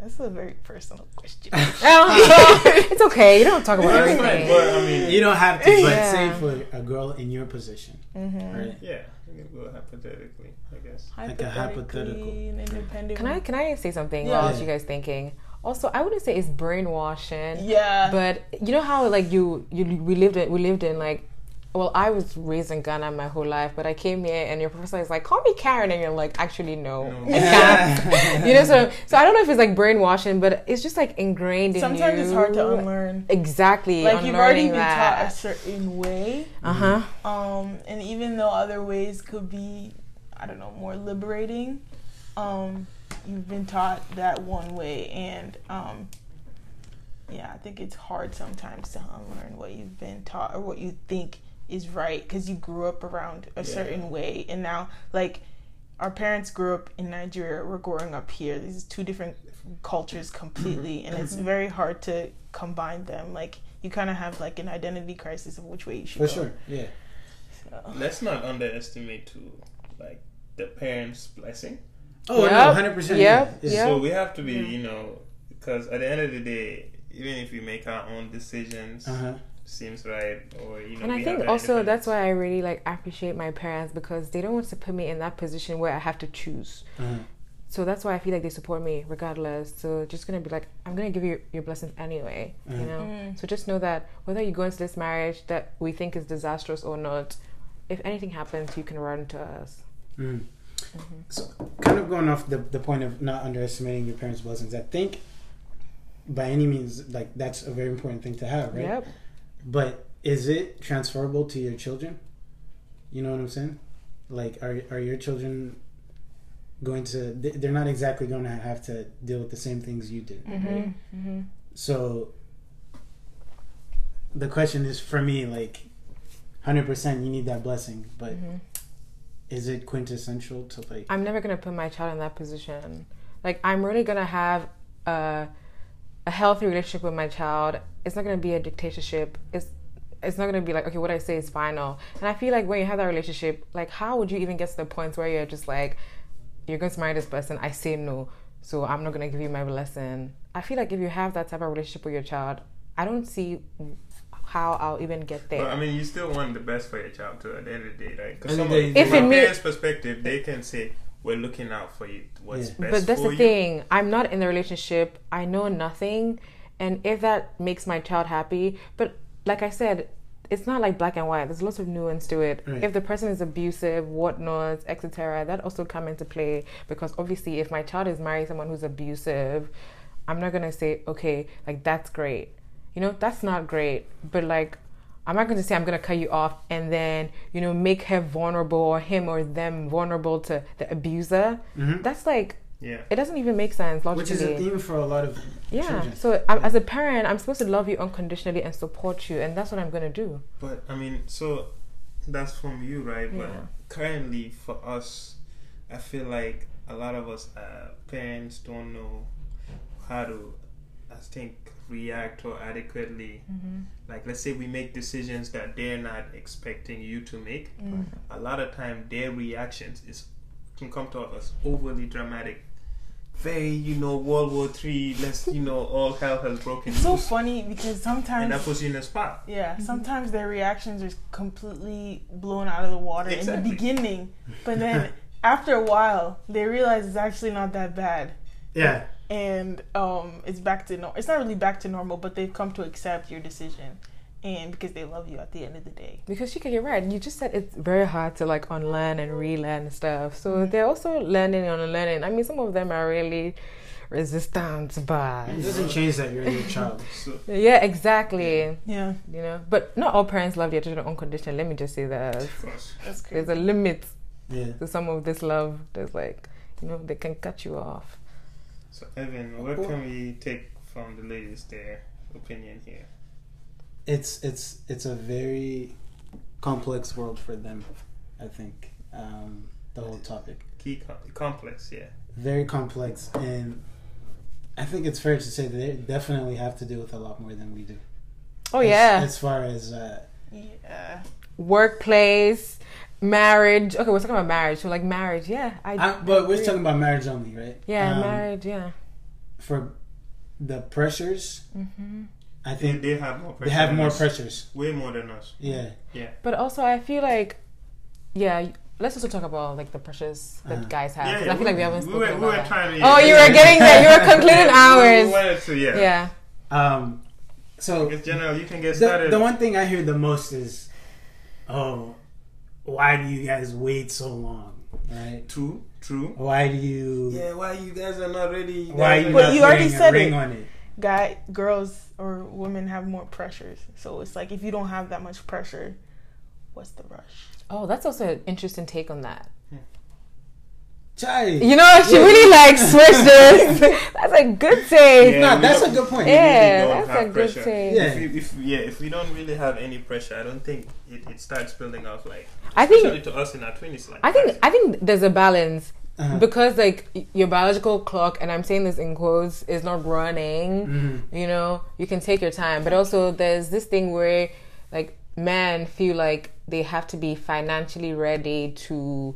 That's a very personal question. it's okay. You don't talk about That's fine, but I mean, You don't have to, but Yeah. say for a girl in your position, mm-hmm. right? yeah, we can hypothetically, I guess. Like a hypothetical. Independent. Can I can I say something Yeah. while you guys thinking? Also, I wouldn't say it's brainwashing, Yeah. but you know how like you you we lived in we lived in like. Well, I was raised in Ghana my whole life, but I came here and your professor is like, "Call me Karen," and you're like, "Actually, no, No. I can't." you know, so so I don't know if it's like brainwashing, but it's just like ingrained in you. Sometimes it's hard to unlearn. Exactly, Like you've already been that. taught a certain way. Uh huh. Um, and even though other ways could be, I don't know, more liberating, um, you've been taught that one way, and um, yeah, I think it's hard sometimes to unlearn what you've been taught or what you think is right because you grew up around a certain way, and now like our parents grew up in Nigeria, we're growing up here. These are two different cultures completely, and it's very hard to combine them. Like you kind of have like an identity crisis of which way you should For go. sure, yeah. Let's not underestimate too, like the parents' blessing. Oh no, hundred percent. Yep. Yeah. Yep. So we have to be, you know, because at the end of the day, even if we make our own decisions, Uh huh. Seems right, or you know, And I think have that also that's why I really like appreciate my parents because they don't want to put me in that position where I have to choose. Uh-huh. So that's why I feel like they support me regardless. So just gonna be like, I'm gonna give you your blessings anyway, you Mhm. know. Mm. So just know that whether you go into this marriage that we think is disastrous or not, if anything happens, you can run to us. Mm. So, kind of going off the, the point of not underestimating your parents' blessings, I think by any means, like that's a very important thing to have, right? Yep. But is it transferable to your children? You know what I'm saying? Like, are are your children going to? they- They're not exactly going to have to deal with the same things you did. Right? Mm-hmm. Mm-hmm. So the question is for me, like, hundred percent, you need that blessing, but Mm-hmm. is it quintessential to like? I'm never gonna put my child in that position. Like I'm really gonna have a a healthy relationship with my child. It's not gonna be a dictatorship. It's it's not gonna be like okay, what I say is final. And I feel like when you have that relationship, like how would you even get to the point where you're just like, you're going to marry this person, I say no, so I'm not gonna give you my blessing. I feel like if you have that type of relationship with your child, I don't see how I'll even get there. But I mean, you still want the best for your child too. At the end of the day, right? Because from, If from it a me- parent's perspective, they can say, "We're looking out for you. What's Yeah. best but that's for the you." thing i'm not in the relationship i know nothing and if that makes my child happy but like i said it's not like black and white there's lots of nuance to it Right. if the person is abusive whatnot etc that also come into play because obviously if my child is marrying someone who's abusive i'm not gonna say okay like that's great you know that's not great but like i'm not gonna say i'm gonna cut you off and then you know make her vulnerable or him or them vulnerable to the abuser Mhm. that's like Yeah. it doesn't even make sense logically. Which is a theme for a lot of yeah. children. So I, as a parent, I'm supposed to love you unconditionally and support you, and that's what I'm gonna do. But I mean, so that's from you, right? But currently, for us, I feel like a lot of us uh, parents don't know how to, I think, react or adequately. Like, let's say we make decisions that they're not expecting you to make. A lot of time, their reactions is can come to us overly dramatic. Very, you know, World War Three. Let's, you know, all hell has broken It's so funny because sometimes and that puts you in a spot. Yeah, sometimes their reactions are completely blown out of the water in the beginning, but then after a while, they realize it's actually not that bad. Yeah. and um, it's back to no. It's not really back to normal, but they've come to accept your decision, and because they love you at the end of the day. Because Chika, you're right. You just said it's very hard to like unlearn and relearn stuff. So mm-hmm. they're also learning and unlearning. I mean, some of them are really resistant, but It doesn't change that you're your child. So, yeah, exactly. Yeah, You know, but not all parents love their children unconditionally. Let me just say that of course. that's there's a limit Yeah. to some of this love. There's like, you know, they can cut you off. So, Evan, what can we take from the ladies' their opinion here? It's it's it's a very complex world for them. I think um, the whole topic Key com- complex, yeah. very complex, and I think it's fair to say that they definitely have to deal with a lot more than we do. Oh As- yeah, As, far as uh, Yeah, workplace, marriage. Okay, we're talking about marriage. So like marriage, yeah. I, I, but we're agree. talking about marriage only, right? Yeah, Um, marriage. Yeah. For the pressures, hmm I think they have more pressure. they have more pressures. Way more than us. Yeah. Yeah. But also, I feel like, yeah. Let's also talk about like the pressures that Uh-huh. guys have. Yeah, 'cause yeah, I feel like we haven't we spoken were, about we were trying to. Oh, you were getting there. You were concluding Yeah, we- ours. We wanted to, yeah. Yeah. Um. So Because general, you can get the, started. the one thing I hear the most is, "Oh, why do you guys wait so long?" Right? True, true. Why do you? Yeah, why you guys are not ready? You Why guys you are- But not you already said ring it. on it? Guy, girls or women have more pressures, so it's like if you don't have that much pressure, what's the rush? Oh, that's also an interesting take on that. Chai. You know, she really like switched this. that's a good take. Yeah, no, that's a good point. we really Yeah, don't that's have a good pressure. take. Yeah. If, we, if yeah, if we don't really have any pressure, I don't think it, it starts building up like I think especially to us in our twenties. Like I think I think there's a balance Uh-huh. because like your biological clock, and I'm saying this in quotes, is not running. Mhm. You know, you can take your time, but also there's this thing where like men feel like they have to be financially ready to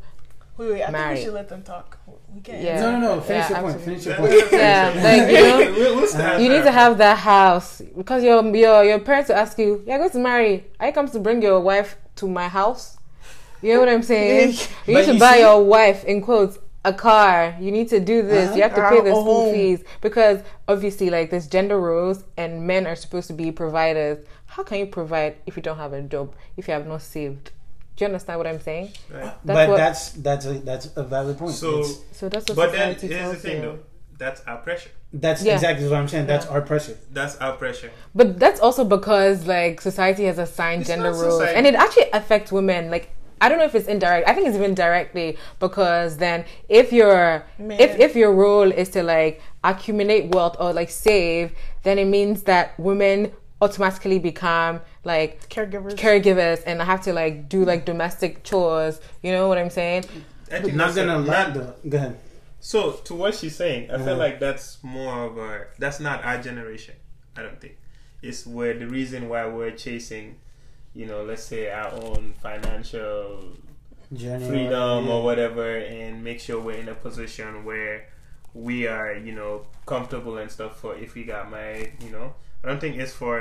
Wait, wait, I Marry. think we should let them talk. We can't. Yeah. No, no, no. Finish Yeah, your point. Finish your point. Yeah, finish like, you know, We'll- we'll you need to have that house because your your your parents will ask you, "You're going to marry? I come to bring your wife to my house." You know what I'm saying? you need to you buy see- your wife in quotes a car. You need to do this. You have to pay the school home. fees because obviously, like there's gender roles and men are supposed to be providers. How can you provide if you don't have a job? If you have not saved? Do you understand what I'm saying? Right. That's but what- that's that's a that's a valid point. So, It's- So that's what but then society here's the thing you. though. That's our pressure. that's Yeah. exactly what I'm saying. That's Yeah. our pressure. That's our pressure. But that's also because like society has assigned It's gender roles, society. and it actually affects women. Like I don't know if it's indirect. I think it's even directly because then if your Man. if if your role is to like accumulate wealth or like save, then it means that women automatically become like Caregivers. caregivers and have to like do like domestic chores. You know what I'm saying? I think Not gonna lie not- though. Go ahead. So to what she's saying, I feel like that's more of a that's not our generation. I don't think it's where the reason why we're chasing, you know, let's say our own financial Journey freedom yeah. or whatever, and make sure we're in a position where we are, you know, comfortable and stuff for if we got married. You know, I don't think it's for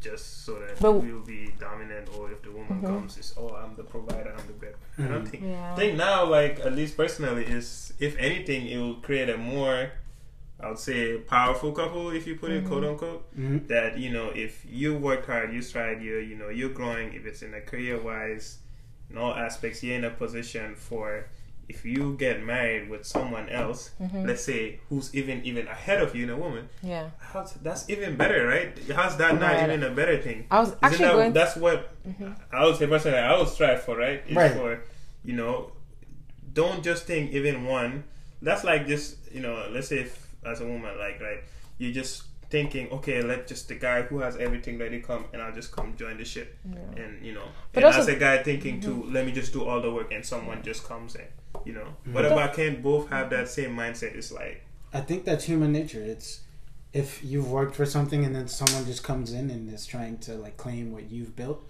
just so that But- we'll be dominant or if the woman Mhm. comes, it's oh I'm the provider, I'm the bread. I don't Mhm. think Yeah. I think now, like at least personally, is if anything, it will create a more, I would say, powerful couple, if you put it quote unquote. Mhm. That you know, if you worked hard, you strive, you you know, you're growing. If it's in a career wise, in all aspects, you're in a position for. If you get married with someone else, Mm-hmm. let's say who's even even ahead of you in a woman, Yeah. that's even better, right? How's that not Right. even a better thing? I was Isn't actually that, going. that's what I would say personally I would strive for, right? Is Right. for you know, don't just think even one. That's like just you know, let's say if as a woman, like right, you're just thinking, okay, let just the guy who has everything ready come, and I'll just come join the ship, and you know, But and also- as a guy thinking too, let me just do all the work, and someone just comes in, you know. What about can't both have that same mindset? It's like I think that's human nature. It's if you've worked for something and then someone just comes in and is trying to like claim what you've built.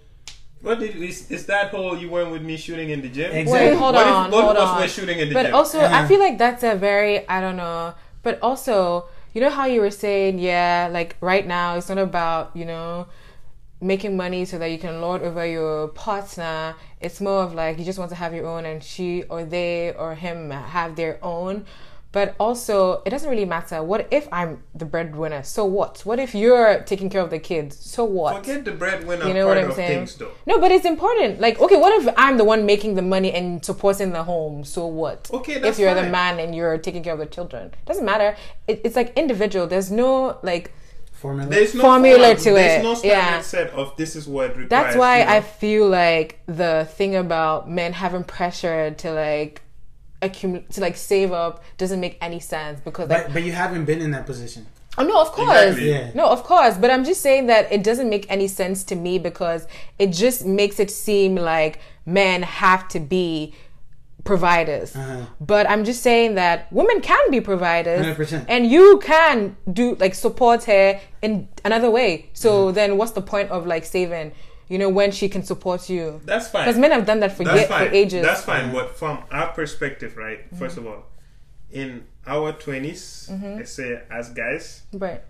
What did is, is that whole you weren't with me shooting in the gym? Exactly. Wait, hold what on, if both hold of us on. were shooting in the but gym? also I Uh-huh. feel like that's a very I don't know. But also, you know how you were saying, yeah, like right now it's not about you know making money so that you can lord over your partner. It's more of like you just want to have your own, and she or they or him have their own. But also, it doesn't really matter. What if I'm the breadwinner? So what? What if you're taking care of the kids? So what? Forget the breadwinner You know part what I'm of saying? things, though. No, but it's important. Like, okay, what if I'm the one making the money and supporting the home? So what? Okay, that's if you're the man and you're taking care of the children, It doesn't matter. It, it's like individual. There's no like. Formula. There's no Formula form- to there's it, no standard yeah. set of this is what requires. That's why you know. I feel like the thing about men having pressure to like accumulate to like save up doesn't make any sense because like but but you haven't been in that position. Oh no, of course. Exactly. Yeah. No, of course. But I'm just saying that it doesn't make any sense to me because it just makes it seem like men have to be providers. Uh-huh. But I'm just saying that women can be providers 100%. and you can do like support her in another way. So Mm-hmm. then what's the point of like saving, you know, when she can support you? That's fine. Because men have done that for, ye- for ages. That's fine. But from our perspective, right? Mm-hmm. First of all, in our 20s, let's say as guys, right.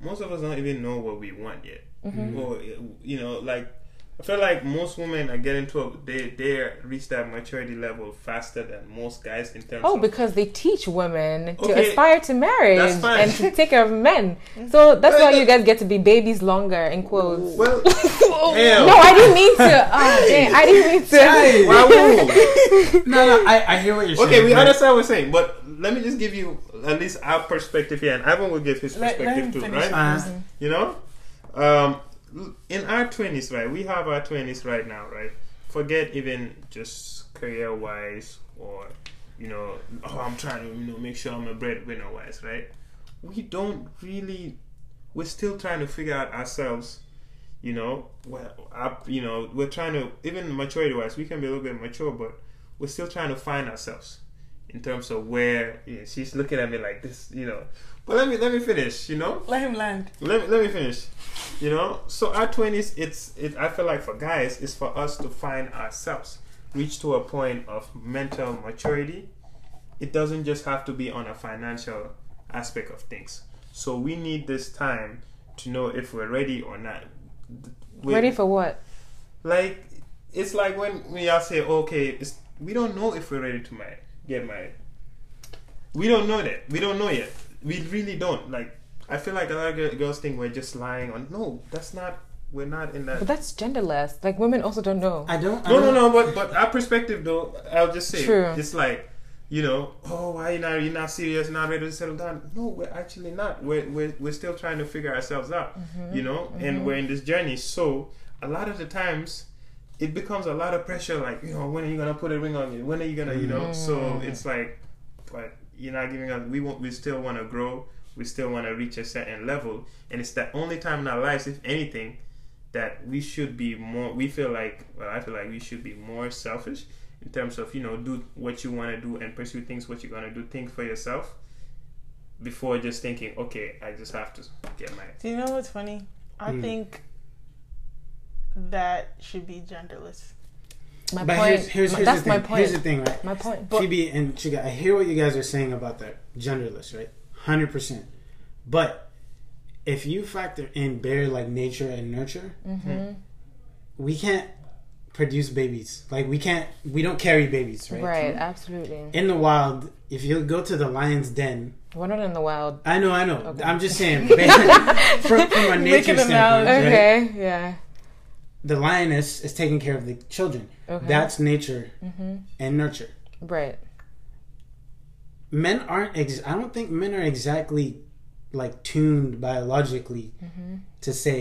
most of us don't even know what we want yet. Mm-hmm. Or you know, like I feel like most women are getting to a, they they reach that maturity level faster than most guys in terms of Oh, of because they teach women to Okay, aspire to marriage and to take care of men. So that's Well, why you guys get to be babies longer in quotes. well, No, I didn't mean to. Oh, dang, I didn't mean to. Wow. No, no, I, I hear what you're saying. Okay, we but- understand what we're saying, but let me just give you at least our perspective here, and Ivan will give his Let- let perspective too, right? Uh, You know, um, in our twenties, right? We have our twenties right now, right? Forget even just career wise or you know, oh, I'm trying to you know make sure I'm a breadwinner wise, right? We don't really. We're still trying to figure out ourselves. You know, well, up, you know, we're trying to even maturity wise, we can be a little bit mature, but we're still trying to find ourselves in terms of where yeah, she's looking at me like this, you know. But let me let me finish, you know. Let him land. Let me let me finish. You know, so our twenties, it's it. I feel like for guys, it's for us to find ourselves, reach to a point of mental maturity. It doesn't just have to be on a financial aspect of things. So we need this time to know if we're ready or not. We- Ready for what? like it's like when we all say okay it's, we don't know if we're ready to marry, get married we don't know that we don't know yet we really don't like i feel like a lot of girls think we're just lying on no that's not we're not in that But that's genderless. Like women also don't know. I don't. I no no don't- no but but our perspective though i'll just say True. it's like you know oh why you not you're not serious not ready to settle down no we're actually not we're we're, we're still trying to figure ourselves out Mm-hmm. you know and we're in this journey so a lot of the times it becomes a lot of pressure like you know when are you gonna put a ring on me when are you gonna you know so Mm. it's like but you're not giving us we want we still want to grow we still want to reach a certain level and it's the only time in our lives if anything that we should be more we feel like well i feel like we should be more selfish in terms of you know do what you want to do and pursue things what you're going to do think for yourself before just thinking okay i just have to get my. Do you know what's funny? I Hmm. think that should be genderless. My But point. here's, here's, here's that's the thing. my point. Here's the thing, right? My point. Phoebe and Chika, I hear what you guys are saying about that genderless, right? Hundred percent. But if you factor in bare like nature and nurture, Mm-hmm. we can't produce babies. Like we can't. We don't carry babies, right? Right. Absolutely. In the wild, if you go to the lion's den, We're not in the wild. I know, I know. Okay. I'm just saying, bare- from, from a nature an standpoint, right? Okay. Yeah. The lioness is taking care of the children. Okay. That's nature Mm-hmm. and nurture. Right. men aren't ex- i don't think men are exactly like tuned biologically Mm-hmm. to say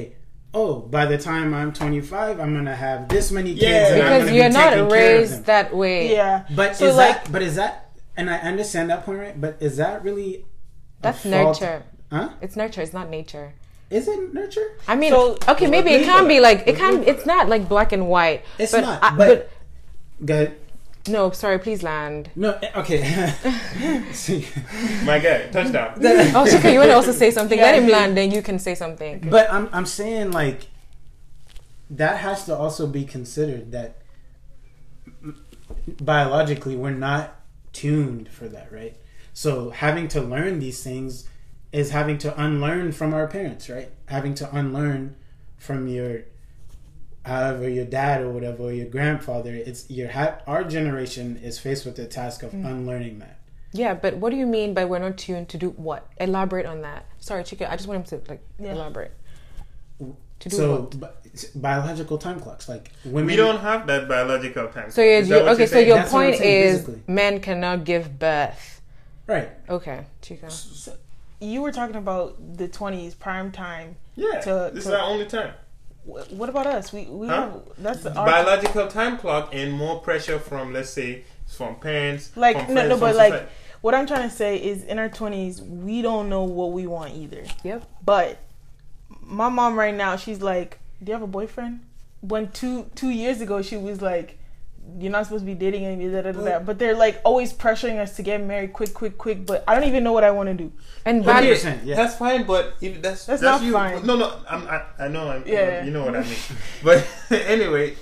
oh by the time i'm 25 i'm gonna have this many kids Yeah. and I'm Because you're taking not raised that way. Yeah. but So, is like- that but is that and i understand that point right but is that really a That's fault- nurture. huh It's nurture. It's not nature. Is it nurture I mean, So- okay, maybe it can be like it can. It's not like black and white. It's but not, I- but- go ahead no, sorry, please land. no eh, okay See, my guy touchdown Oh, Chika, you want to also say something? Let Yeah, him he- land, then you can say something. But I'm I'm saying like that has to also be considered that biologically we're not tuned for that, right? So having to learn these things is having to unlearn from our parents, right? Having to unlearn from your however your dad or whatever or your grandfather it's your ha- our generation is faced with the task of mm. unlearning that Yeah, but what do you mean by we're not tuned to do what? Elaborate on that. Sorry, Chika. I just want him to like Yeah. elaborate. To do So what? bi- biological time clocks, like women. We don't have that biological time. So you're, you what okay. you're So your That's point saying, is basically. men cannot give birth. right. Okay, Chika. You were talking about the twenties prime time. yeah, to- this to- is our only time. What about us? We we Huh? have that's our Biological time clock and more pressure from, let's say, from parents. like from no friends, no, from but like society. what I'm trying to say is in our twenties we don't know what we want either. Yep. But my mom right now, she's like, "Do you have a boyfriend?" When two two years ago, she was like, "You're not supposed to be dating anybody." Da, da, da, da. But they're like always pressuring us to get married quick, quick, quick. But I don't even know what I want to do. And Okay, value. 100%, yeah. That's fine, but if that's That's not you, fine. No, no, I'm, I, I know, I'm, Yeah. you know what I mean. But anyway,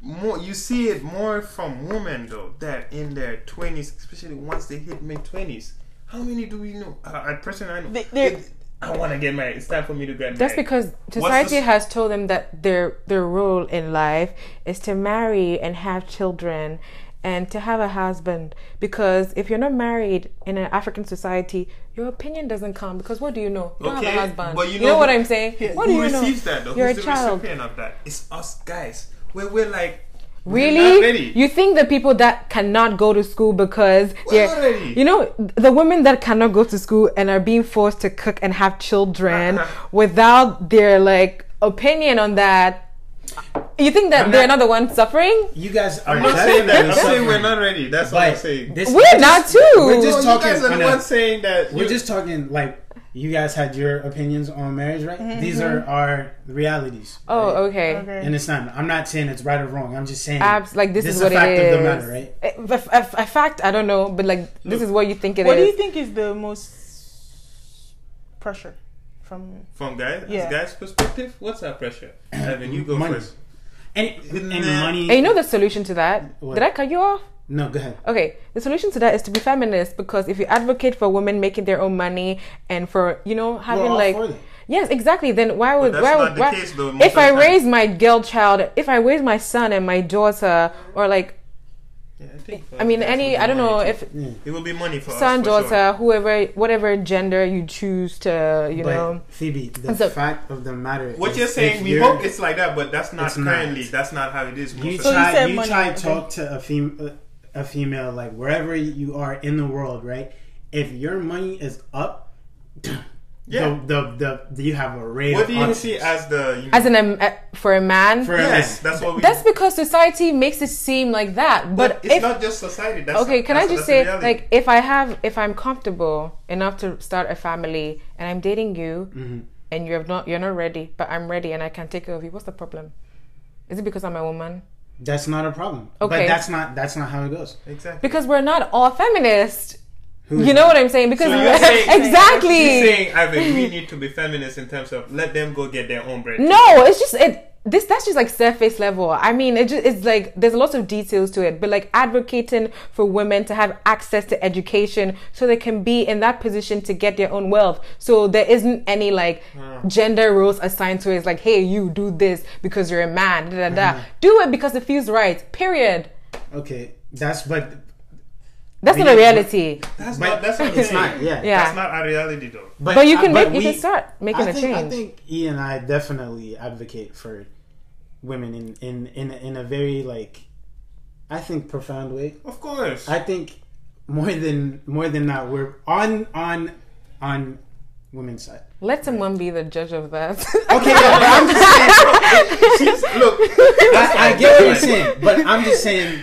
more you see it more from women though that in their twenties, especially once they hit mid twenties. How many do we know? Uh, I personally, I know. They- they're- It- I want to get married. It's time for me to get married. That's because society the- has told them that their their role in life is to marry and have children and to have a husband. Because if you're not married in an African society, your opinion doesn't count. Because what do you know? You don't have a husband. but you you know know, who- what I'm saying? What do Who you know? receives that though? You're Who's a the child. recipient of that? It's us guys. Where we're like, we're not Really? ready. You think the people that cannot go to school because We're they're, you know, the women that cannot go to school and are being forced to cook and have children Uh-huh. without their like opinion on that. You think that I'm they're not- not the ones suffering? You guys are I'm not saying that. I'm saying we're not ready. That's what I'm saying. this, We're not too. We're just No, talking You guys are the a- ones saying that. We're just talking like you guys had your opinions on marriage, right? These are our realities. Mm-hmm. Oh, right? okay. Okay. And it's not. I'm not saying it's right or wrong. I'm just saying. Abs- like this, This is is what a fact it of the matter, right? Eh, A, a- a fact, I don't know, but like this is what you think it is. what do you think is the most pressure from? From guys, Yeah. guys' perspective, what's our pressure? Evan, you go Money. first. And, and Nah. money. And you know the solution to that? What? Did I cut you off? No, go ahead. Okay, the solution to that is to be feminist because if you advocate for women making their own money and for you know having all like for that. yes exactly then why would that's why not would the why, case, though, most if of I time. raise my girl child if I raise my son and my daughter or like Yeah, I, think I mean any I don't know money if Yeah. it will be money for son us, for daughter sure. whoever whatever gender you choose to you but know Phoebe, the So- fact of the matter. What is you're saying, we you're- hope it's like that, but that's not It's not. currently. That's not how it is. You So the you try. said You, money, try okay. talk to a fem- a female like wherever you are in the world, right? If your money is up, Yeah. the, the the you have a rate. What do you options. see as the? You as an um, uh, for a man For a yes, man. that's what we. that's because society makes it seem like that but, but, it's if not just society. That's okay can i just say like if i have if i'm comfortable enough to start a family and i'm dating you Mm-hmm. and you're not you're not ready but i'm ready and i can take care of you what's the problem is it because i'm a woman That's not a problem. Okay. But that's not that's not how it goes. exactly. because we're not all feminists. Who you know what i'm saying because So you're saying- exactly You're saying, Ivan, we need to be feminists in terms of let them go get their own bread. no it's just it this that's just like surface level i mean it just it's like there's lots of details to it but like advocating for women to have access to education so they can be in that position to get their own wealth so there isn't any like gender roles assigned to it it's like hey you do this because you're a man da, da, da. do it because it feels right period Okay, that's but that's not a reality That's But not. That's what I'm it's not. Yeah. Yeah. That's not our reality, though. But you can uh, make- you can start making I a think, I change. think E and I definitely advocate for women in in in a, in a very like, I think profound way. Of course. I think more than more than not, we're on on on women's side. let someone be the judge of that Okay, no, but I'm just saying. She's, look, I, I get what you're saying, but I'm just saying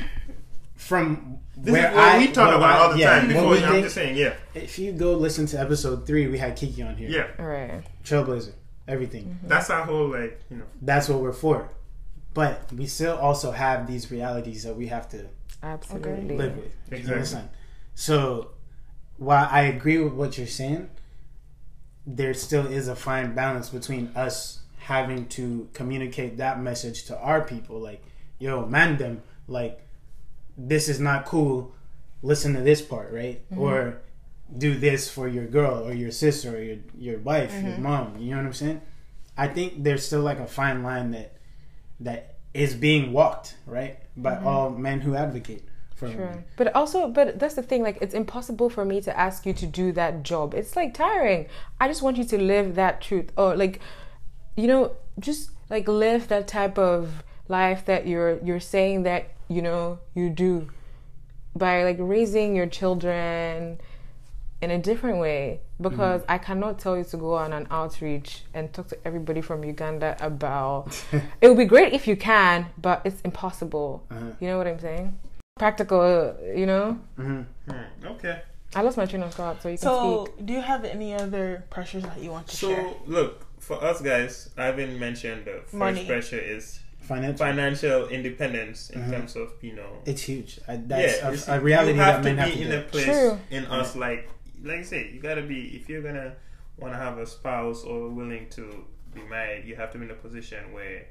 from this where is what I we talk about I- all the yeah, time. what Before, we I'm just saying, yeah, if you go listen to episode three, we had Kiki on here. yeah. right Trailblazer, everything. Mm-hmm. That's our whole like, you know. That's what we're for. But we still also have these realities that we have to absolutely live with. You Exactly. So while I agree with what you're saying, there still is a fine balance between us having to communicate that message to our people, like, yo, man them, like, this is not cool. Listen to this part, right? Mm-hmm. Or do this for your girl or your sister or your your wife, your mm-hmm. mom. You know what I'm saying? I think there's still like a fine line that that is being walked, right, by mm-hmm. all men who advocate for True. women. But also, but that's the thing. Like, it's impossible for me to ask you to do that job. It's like tiring. I just want you to live that truth, or like, you know, just like live that type of life that you're you're saying that you know you do by like raising your children in a different way because I cannot tell you to go on an outreach and talk to everybody from Uganda about it would be great if you can, but it's impossible. Uh-huh. You know what I'm saying? Practical, you know? Mhm. Hmm, okay. I lost my train of thought, so you can So, speak. do you have any other pressures that you want to So share? So, look, for us guys, I haven't mentioned the first Money. pressure is Financial. financial independence in Mhm. terms of you know It's huge. I, that's yeah, a, a reality you have that to men be in do. a place True. in us like like I say, you gotta be if you're gonna wanna have a spouse or willing to be married, you have to be in a position where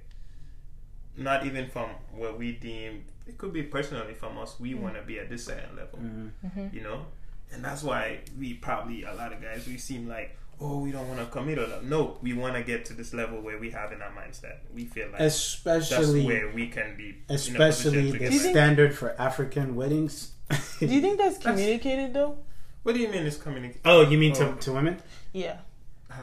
not even from what we deem it could be personally from us, we wanna be at this certain level. Mhm. You know? And that's why we probably a lot of guys we seem like Oh, we don't want to commit or not. No, we want to get to this level where we have in our mindset. We feel like that's especially where we can be. in a especially the get you think- standard for African weddings. Do you think that's communicated though? What do you mean it's communication? oh, you mean Oh. to, to women? Yeah.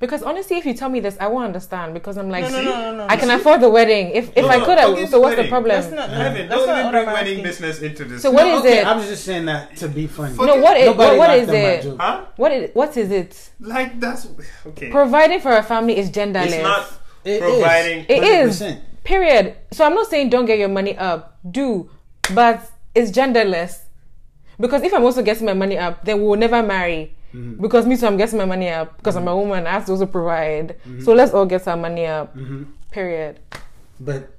Because honestly, if you tell me this, I won't understand because I'm like, No, no, no, no, no. I can afford the wedding. If if No, I no, could, I forget would. So what's the problem? That's not. Evan, that's don't not even bring I'm wedding asking. business into this. So what No, is okay, it? I was just saying that to be funny. Fuck No, what is Nobody what, what laughed is at my it? Huh? What is what is it? Like that's okay. Providing for a family is genderless. It's not It is. providing. It is. 100%. Period. So I'm not saying don't get your money up. Do, but it's genderless. Because if I'm also getting my money up, then we will never marry. Mm-hmm. Because me too, I'm getting my money up because I'm a woman. I have to also provide. So let's all get our money up. Mhm. Period. But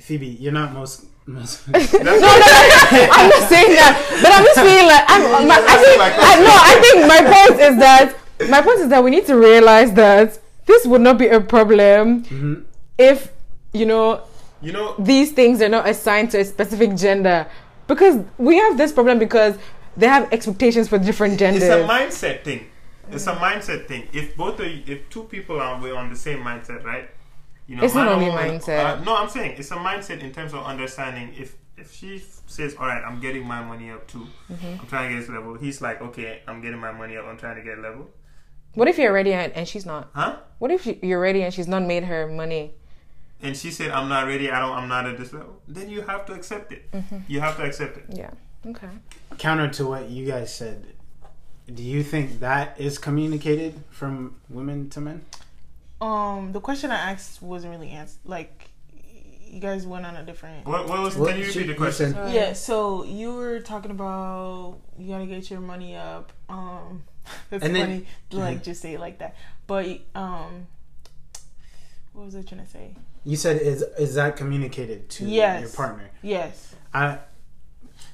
Phoebe, you're not most most. no. I'm not saying that, but I'm just saying like I'm, my, I think I, no. I think my point is that my point is that we need to realize that this would not be a problem Mhm. if you know you know. these things are not assigned to a specific gender because we have this problem because they have expectations for different genders. It's a mindset thing. It's a mindset thing. If both of you, if two people are we're on the same mindset, right? You know, It's not only woman- mindset. Uh, no, I'm saying it's a mindset in terms of understanding. If if she says, "All right, I'm getting my money up too. Mm-hmm. I'm trying to get this level," he's like, "Okay, I'm getting my money up. I'm trying to get level." what if you're ready and, and she's not? Huh? What if you- you're ready and she's not made her money? And she said, "I'm not ready. I don't. I'm not at this level." Then you have to accept it. Mm-hmm. You have to accept it. Yeah. Okay. Counter to what you guys said, do you think that is communicated from women to men? Um, the question I asked wasn't really answered. Like, you guys went on a different. What, what was? What can you repeat the question? said- Yeah, so you were talking about you gotta get your money up. Um, that's And then- funny to like just say it like that. But um, what was I trying to say? You said is is that communicated to Yes. your partner? Yes, I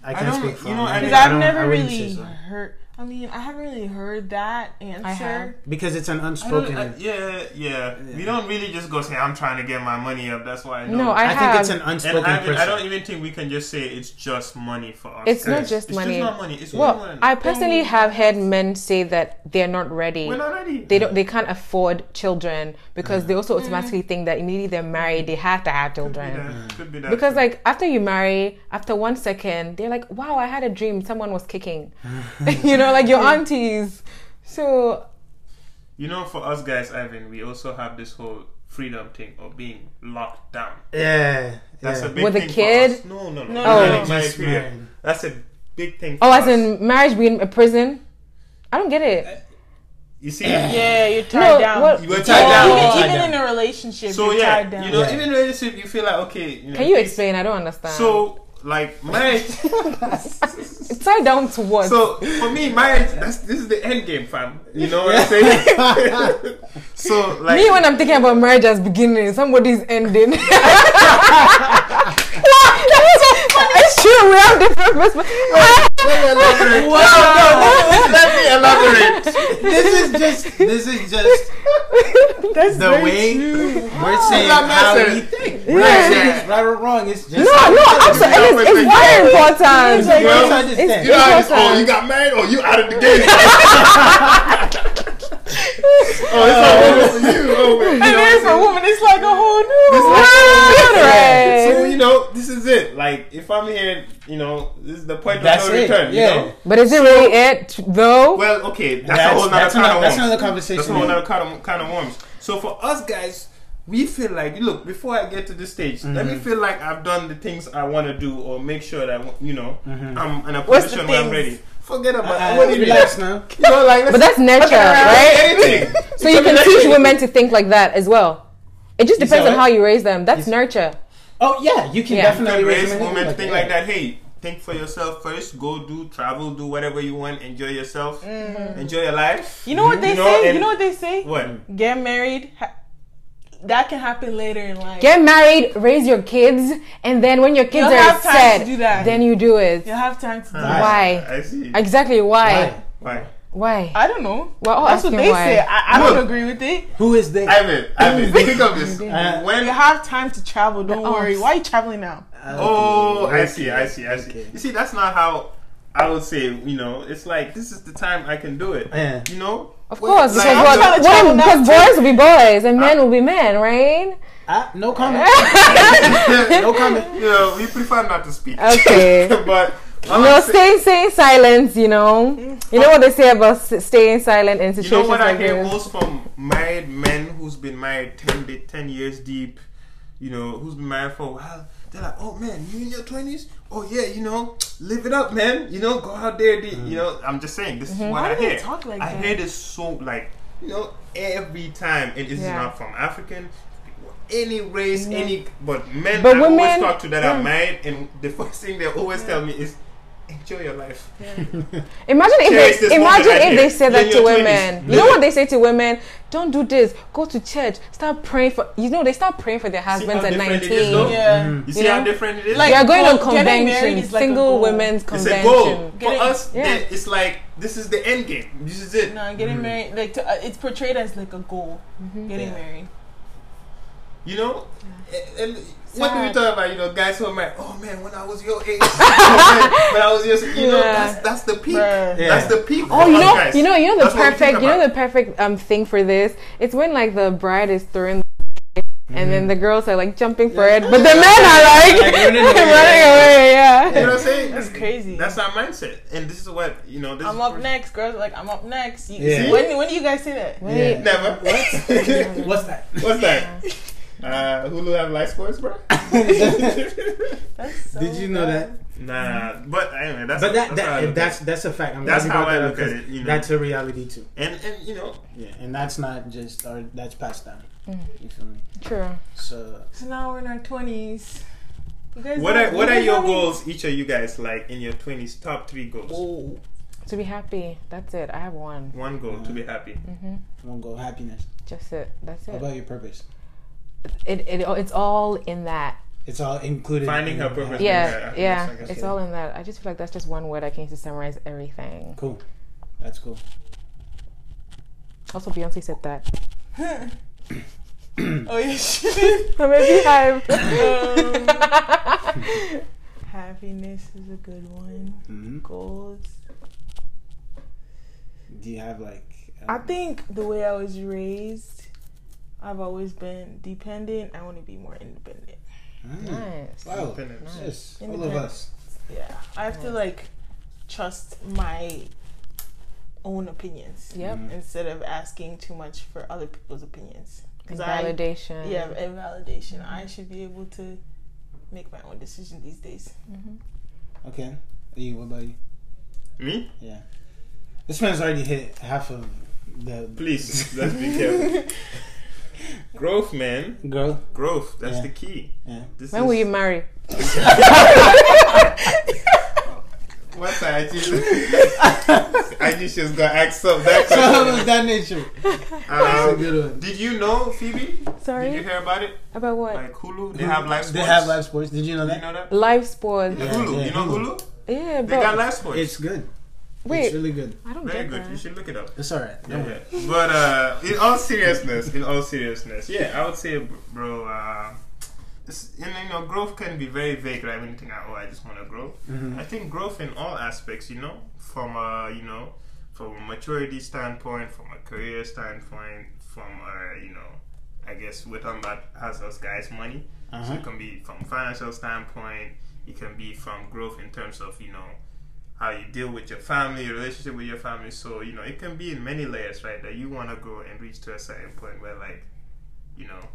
I can't don't- speak for you know, because I've never I really heard. I mean, I haven't really heard that answer. have. because it's an I don't- unspoken. uh, yeah, yeah. We don't really just go say, "I'm trying to get my money up." That's why I know. No, I, I have. think it's an And unspoken I. I don't even think we can just say it's just money for us. It's not just it's money. Just not money. It's well, more than I that. personally have heard men say that they're not ready. We're not ready. they don't. They can't afford children because they also automatically think that immediately they're married, they have to have Could be children. that. Could be that. Because like after you marry, after one second, they're like, "Wow, I had a dream. Someone was kicking." you know, like your aunties. So you know, for us guys, Ivan, we also have this whole freedom thing of being locked down. yeah, That's yeah. a big With a thing for kid? us. No, no, no. No, Oh. Married, married, Just period. That's a big thing. oh, for as us. in marriage being a prison. I don't get it. Uh, you see. Yeah, you're tied No, down. what- You were Tied tied down. down. Even, Tied even down. in a relationship, So you're yeah, tied down. you know, Yeah. even in a relationship, you feel like okay. You know, Can you explain? I don't understand. So like marriage. it's tied down to what? So for me, marriage that's this is the end game, fam. You know what I'm saying? so like Me, when I'm thinking about marriage as beginning, somebody's ending. That is so funny. it's true. We have different perspectives. Let me elaborate. this is just this is just That's the way we're saying not how messing. we think. Yeah. We're not saying right or wrong. It's just No, no, absolutely. It's, it's very important. It's like, You know, let's understand. it's- You know, how it's, important. oh, you got married, or you out of the game. oh, it's all over for you. Oh, man. You And know then what for I'm a woman, it's like a whole new It's world. like- Right. So you know, this is it. Like like if I'm here, you know, this is the point That's of no it. return. Yeah. You know? But is it really it though? Well, okay, that's, That's- a whole nother that's kind another- of that's another conversation. That's a whole nother kind of kind of worms. So for us guys, we feel like look before I get to the stage, let Mm-hmm. me feel like I've done the things I want to do or make sure that you know Mm-hmm. I'm in a position where I'm ready. Forget about Uh, what do you relax mean? now. You know, like But that's nurture, right? Anything. So you can teach women to think like that as well. It just depends on how you raise them. That's You- nurture. Oh yeah, you can Yeah. You definitely can raise them women to think that. like that. Hey, think for yourself first. Go do travel, do whatever you want. Enjoy yourself. Mm-hmm. Enjoy your life. You know what mm-hmm. they You know, say? and- you know what they say? What? Get married. Ha- that can happen later in life. Get married, raise your kids, and then when your kids You'll are set, to do that. then you do it. You'll have time to do that. Why? I see. Exactly why? Why? Why? Why? I don't know. Well, I'll That's what they why. say. I, I don't agree with it. Who is they? Ivan, Ivan, think of this. Uh, when You have time to travel. Don't Oh. worry. Why are you traveling now? Oh, I see, I see, I see. okay. You see, that's not how I would say. You know, it's like this is the time I can do it. Yeah. You know, Of course, Like, because, I'm what, trying to what- travel now, because boys will be boys and men will be men, right? Ah, no comment. no comment. you know, we prefer not to speak. Okay. but all No, I'm say- stay, stay in silence, you know. You know what they say about staying silent in You situations know what I like hear this? most from married men who's been married 10, 10 years deep, you know, who's been married for a while. They're like, oh man, you in your 20s? Oh yeah, you know, live it up, man. You know, go out there. di- You know, I'm just saying, this is mm-hmm. what Why I hear. talk like I that? hear this so, like, you know, every time. And this Yeah. is not from African. Any race, mm-hmm. any but men But I always women- talk to that yeah. are mm. married, and the first thing they always tell me is, "Enjoy your life." Imagine if they imagine moment right if they say that to your women. 20s. You know what they say to women? Don't do this. Go to church. Start praying for. You know they start praying for their husbands at different it is, nineteen. though? Yeah. You see You how know? different it is. Like, They are going Well, on getting convention, like single goal. women's It's a convention. goal for Getting- us. Yeah. they- It's like this is the end game. This is it. No, getting married, like to, uh, it's portrayed as like a goal. Mm-hmm. Getting Yeah. married. You know. And, and what do we Sad. talk about? You know, guys who are married. Oh man, when I was your age, oh, when I was your, you know, Yeah. that's that's the peak. Yeah. That's the peak. Oh, you know, guys. you know, you know the That's what we think perfect, you know the perfect um thing for this. It's when like the bride is throwing, and then the girls are like jumping for it, but the men are like Like, running away. Yeah, away. You know what I'm saying? That's crazy. That's our mindset, and this is what you know. This I'm up for- next, girls. are Like I'm up next. You, Yeah. When when do you guys say that? Wait. Never. What's that? What's that? Uh, Hulu have live sports, bro. That's so Did you know that? nah, but anyway, that's But that, that's how that that's that's a fact. I'm That's how I look up at 'cause it, you know. That's a reality too. and and you know Yeah, and that's not just or that's passed down. Mm. You feel me? True. So So now we're in our twenties. What are what are your know- goals? Each of you guys like in your twenties, top three goals. oh, To be happy. That's it. I have one. One goal to be uh-huh. happy. Mm-hmm. one goal happiness. Just it. That's How it. about your purpose? It, it. It's all in that. It's all included. Finding in her your purpose. Yeah. Yeah, Yeah. I guess, It's yeah. all in that. I just feel like that's just one word I can use to summarize everything. Cool. That's cool. Also, Beyonce said that. Oh yeah, she did. So maybe I've. Um, happiness is a good one. hmm Goals. Do you have like? I um, think the way I was raised, I've always been dependent. I want to be more independent. ah, nice. Wow. Independence. Yes. All of us. Yeah, I have to like trust my own opinions Yep. Mhm. instead of asking too much for other people's opinions. And I validation. yeah, and validation. I should be able to make my own decision these days. Okay. You. What about you? Me? Yeah. This man's already hit half of the Please, let's be careful. Growth, man. Growth. Growth. That's Yeah. the key. Yeah. This When is, will you marry? What's that? I just, I just just got asked up that So how question. was that nature? That's a Um, good one. did you know, Phoebe? Sorry. Did you hear about it? About what? Like Hulu, they have live sports. They have live sports. Did you know Did you that? know that? Live sports. Yeah, Hulu. yeah, you know Hulu. Hulu? Yeah, They got but live sports. It's good. Wait, It's really good. I don't Very get good. that. You should look it up. It's alright. Yeah, worry. yeah. But uh, in all seriousness, in all seriousness, yeah, I would say, bro, uh, it's, you know, you know, growth can be very vague. Like when you think, oh, I just want to grow. Mhm. I think growth in all aspects, you know, from uh, you know, from a maturity standpoint, from a career standpoint, from uh, you know, I guess we're talking about as us guys money. So Uh-huh. it can be from financial standpoint. It can be from growth in terms of you know how you deal with your family, your relationship with your family. So you know it can be in many layers, right? That you want to grow and reach to a certain point where like you know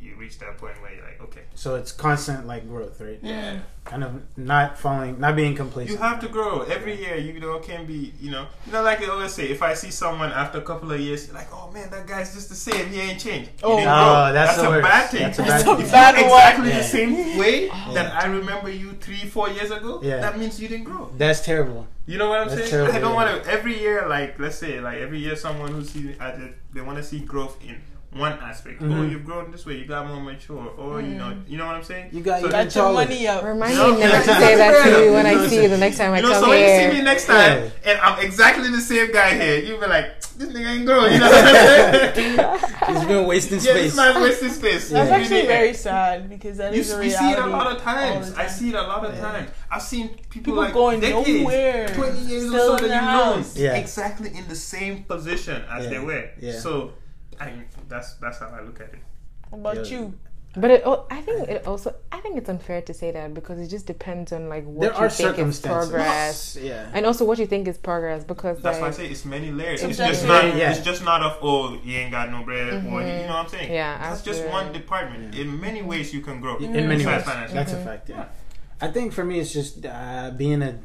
you reach that point where you're like, okay, So it's constant like growth, right? yeah. Kind of not falling, not being complacent. You have to grow every year. You know, can be you know, you know, like I always say, if I see someone after a couple of years, like, oh man, that guy's just the same. He ain't changed. Oh. didn't Oh, grow. that's a bad thing. That's a bad thing. If you're exactly Yeah. the same way Yeah. that I remember you three, four years ago, Yeah. that means you didn't grow. That's terrible. You know what I'm That's saying? terrible, I don't yeah. want to every year, like let's say, like every year, someone who sees I did, they want to see growth in one aspect. Oh, Mhm. you've grown this way. You got more mature. Or you know, you know what I'm saying? You got- So you Got your money up. Remind You know? me never to say that to you when You know I see you the next time I You know, come so when you see me next time Yeah. and I'm exactly the same guy here, you be like, this nigga ain't growing. You know what I'm saying? He's been wasting space. yeah, space. this man's wasting space. That's Yeah. actually very sad because that You, is a we reality. see it a lot of times. the I see it a lot of Yeah. times. I've seen people, People like going decades, nowhere, 20 years still or so that you know house. Yeah. exactly in the same position as they were. Yeah. So, I that's that's how I look at it. What about Yeah. you? But it, I think it also, I think it's unfair to say that because it just depends on like what there you are think is circumstances. progress, Yeah. and also what you think is progress. Because That's why I like, say it's many layers. It's It's just not. Yeah. It's just not of oh he ain't got no bread or you know what I'm saying. Yeah, that's just one department. In many ways you can grow. In many ways. financial. That's a fact. Yeah. I think for me, it's just uh, being a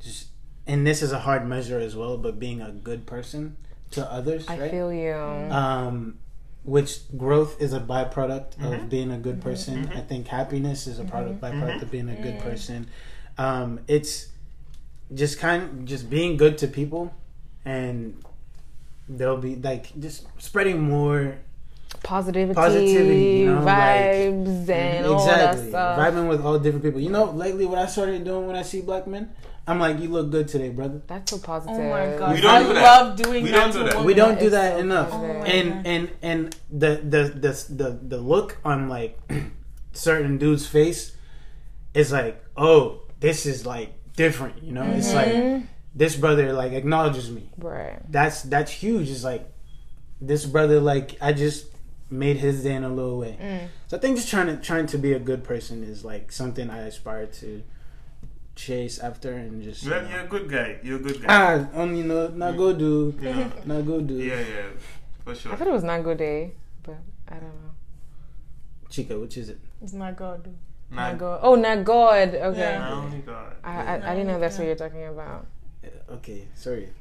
just, and this is a hard measure as well, but being a good person to others. I right? feel you. um, which growth is a byproduct Mhm. of being a good person. Mhm. I think happiness is a product byproduct Mhm. of being a good person. Um, it's just kind just being good to people, and they'll be like just spreading more positivity, Positivity, you know, like- vibes, and all that exactly stuff. vibing with all different people. You know, lately what I started doing when I see black men, I'm like, you look good today, brother. That's so positive. Oh my god! We don't I do that. love doing We that. don't do that. we don't do that so enough. Oh and and and the the the the, the look on like certain dude's face is like oh this is like different you know it's like Mhm. this brother like acknowledges me right. that's that's huge it's like this brother like i just made his day in a little way Mm. so i think just trying to trying to be a good person is like something i aspire to chase after and just you You're, know, you're a good guy. You're a good guy. ah um, you know not go do You not go do Yeah, yeah, for sure. I thought it was not good day, but I don't know. Chika which is it It's not God. Not, Not God. Oh, not God. Okay. Yeah. not only God. I, I I didn't know that's what you're talking about. Uh, okay sorry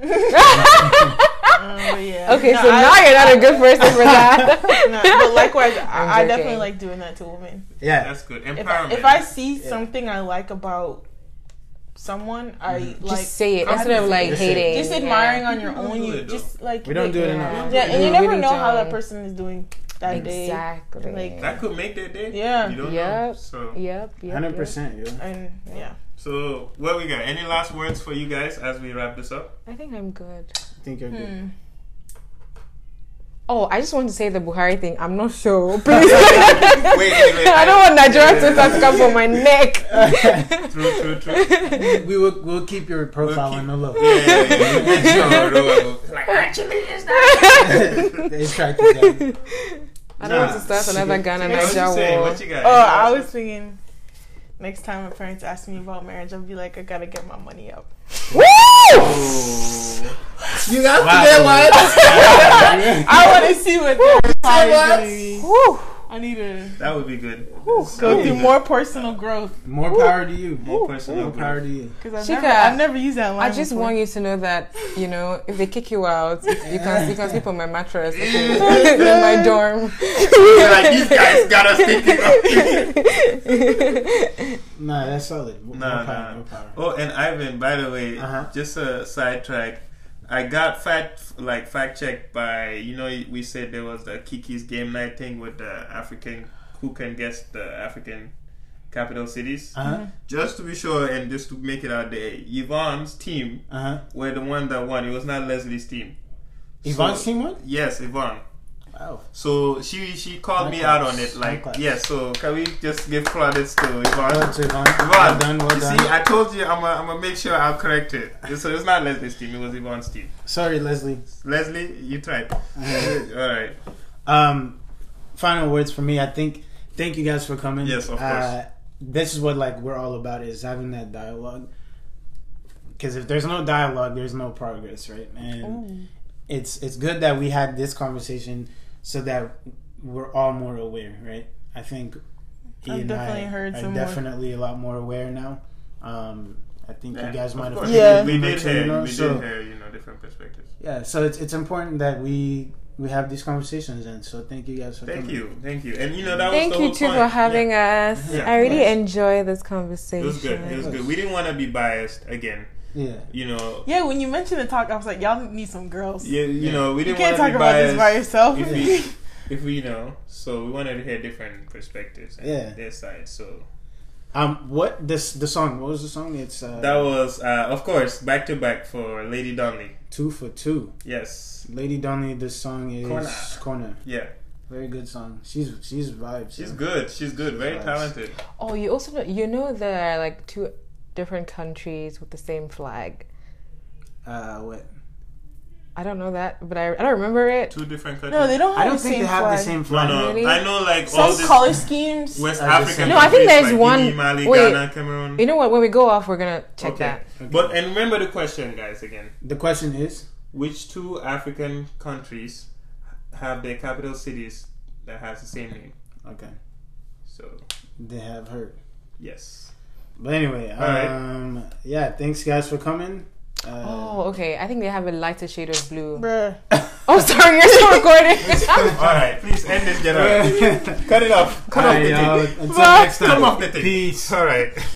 Um, yeah. Okay, No, so I- now you're not a good person for that. no, but likewise, I'm I, I definitely like doing that to women. yeah That's good. If Empowerment. I, if I see Yeah. something I like about someone, I Mm-hmm. like just say it instead of like Just it. hating. just admiring Yeah. on your own. You just like we don't do it enough Yeah, and you never know how that person is doing that day. Exactly. Like- that could make that day. Yeah. You don't know. Yep. So, Yep. Yep. Hundred yep. percent, yo. And yeah, so what we got? Any last words for you guys as we wrap this up? I think I'm good. I think you're good. Hmm. Oh, I just want to say the Buhari thing. I'm not sure. Please. Wait, wait, wait. I don't want Nigeria Yeah, to start to come for my neck. True, true, true. we will we'll keep your profile keep- on the low. Yeah, yeah, yeah. yeah. Sure, like, actually, it's not. they track you down. I don't want to start another Ghana What you Niger say? war. What you got? Oh, I was words? Thinking next time my parents ask me about marriage, I'll be like, I gotta get my money up. Woo! You got Wow. to get one. I want to see what the reply is gonna be. Woo! I need to That would be good. go through be good. more personal growth More power to you. more personal. More power to you. because I've Chika, never, I've never used that line. I just before. want you to know that you know if they kick you out, you can you can sleep on my mattress okay? in my dorm. like these guys got us thinking. Nah, that's solid. More Nah, power. nah. More power. Oh, and Ivan, by the way, Uh-huh. just a sidetrack. I got fact like fact checked by you know we said there was the Kiki's game night thing with the African who can guess the African capital cities. Uh-huh. Just to be sure and just to make it out there, Yvonne's team Uh-huh. were the one that won. It was not Leslie's team. Yvonne's So- team won? Yes, Yvonne. Wow. So she she called me out on it. Like class. yeah. So can we just give credits to Well Yvonne? done, Yvonne. Yvonne, Well done, well you done. see, I told you I'm gonna I'm make sure I'll correct it. So it's not Leslie's team; it was Yvonne's team. Sorry, Leslie. Leslie, you tried. Uh-huh. All right. Um, final words for me. I think. Thank you guys for coming. Yes, of Uh, this is what like we're all about is having that dialogue. Because if there's no dialogue, there's no progress, right? And it's it's good that we had this conversation so that we're all more aware, right? I think E I've and I definitely heard are some more- definitely a lot more aware now. Um, I think Yeah, you guys might have Yeah. it We did too, hear, you know? we so did hear, you know, different perspectives. yeah, so it's it's important that we we have these conversations, and so thank you guys for Thank coming. you, thank you, and you know that Thank was the you too point. for having Yeah. us. Yeah, I really of enjoy this conversation It was good. It was good. We didn't want to be biased again. Yeah, You know, Yeah, when you mentioned the talk, I was like, y'all need some girls. you, you know, we didn't You can't want talk be about this by yourself. if we, if we, you know, so we wanted to hear different perspectives and Yeah. their side. So um, what this the song? What was the song? It's uh, that was, uh, of course, back to back for Lady Donli. two for two. Yes, Lady Donli. This song is Corner. Corner. yeah, Very good song. She's she's vibes. she's so. good. She's good. Very Nice. talented. Oh, you also know, you know there are like two different countries with the same flag. Uh, what? I don't know that, but I, I don't remember it. Two different countries. no, they don't have I don't the think same they have flag. the same No, flag. no. Really? I know, like all Some this color schemes. West Are African. same. No, I think there's like one- Guinea, Mali, wait. Ghana, Cameroon. You know what? When we go off, we're gonna check okay. that. But and remember the question, guys. Again, The question is, which two African countries have their capital cities that has the same name? okay, So they have her. yes. But anyway, right. um, yeah, thanks guys for coming. Uh, Oh, okay. I think they have a lighter shade of blue. Bruh. Oh, sorry, you're still recording. All right, please end this, General. Cut it off. Cut All off right, the y'all. tape. Until next time. Come off the tape. Peace. All right.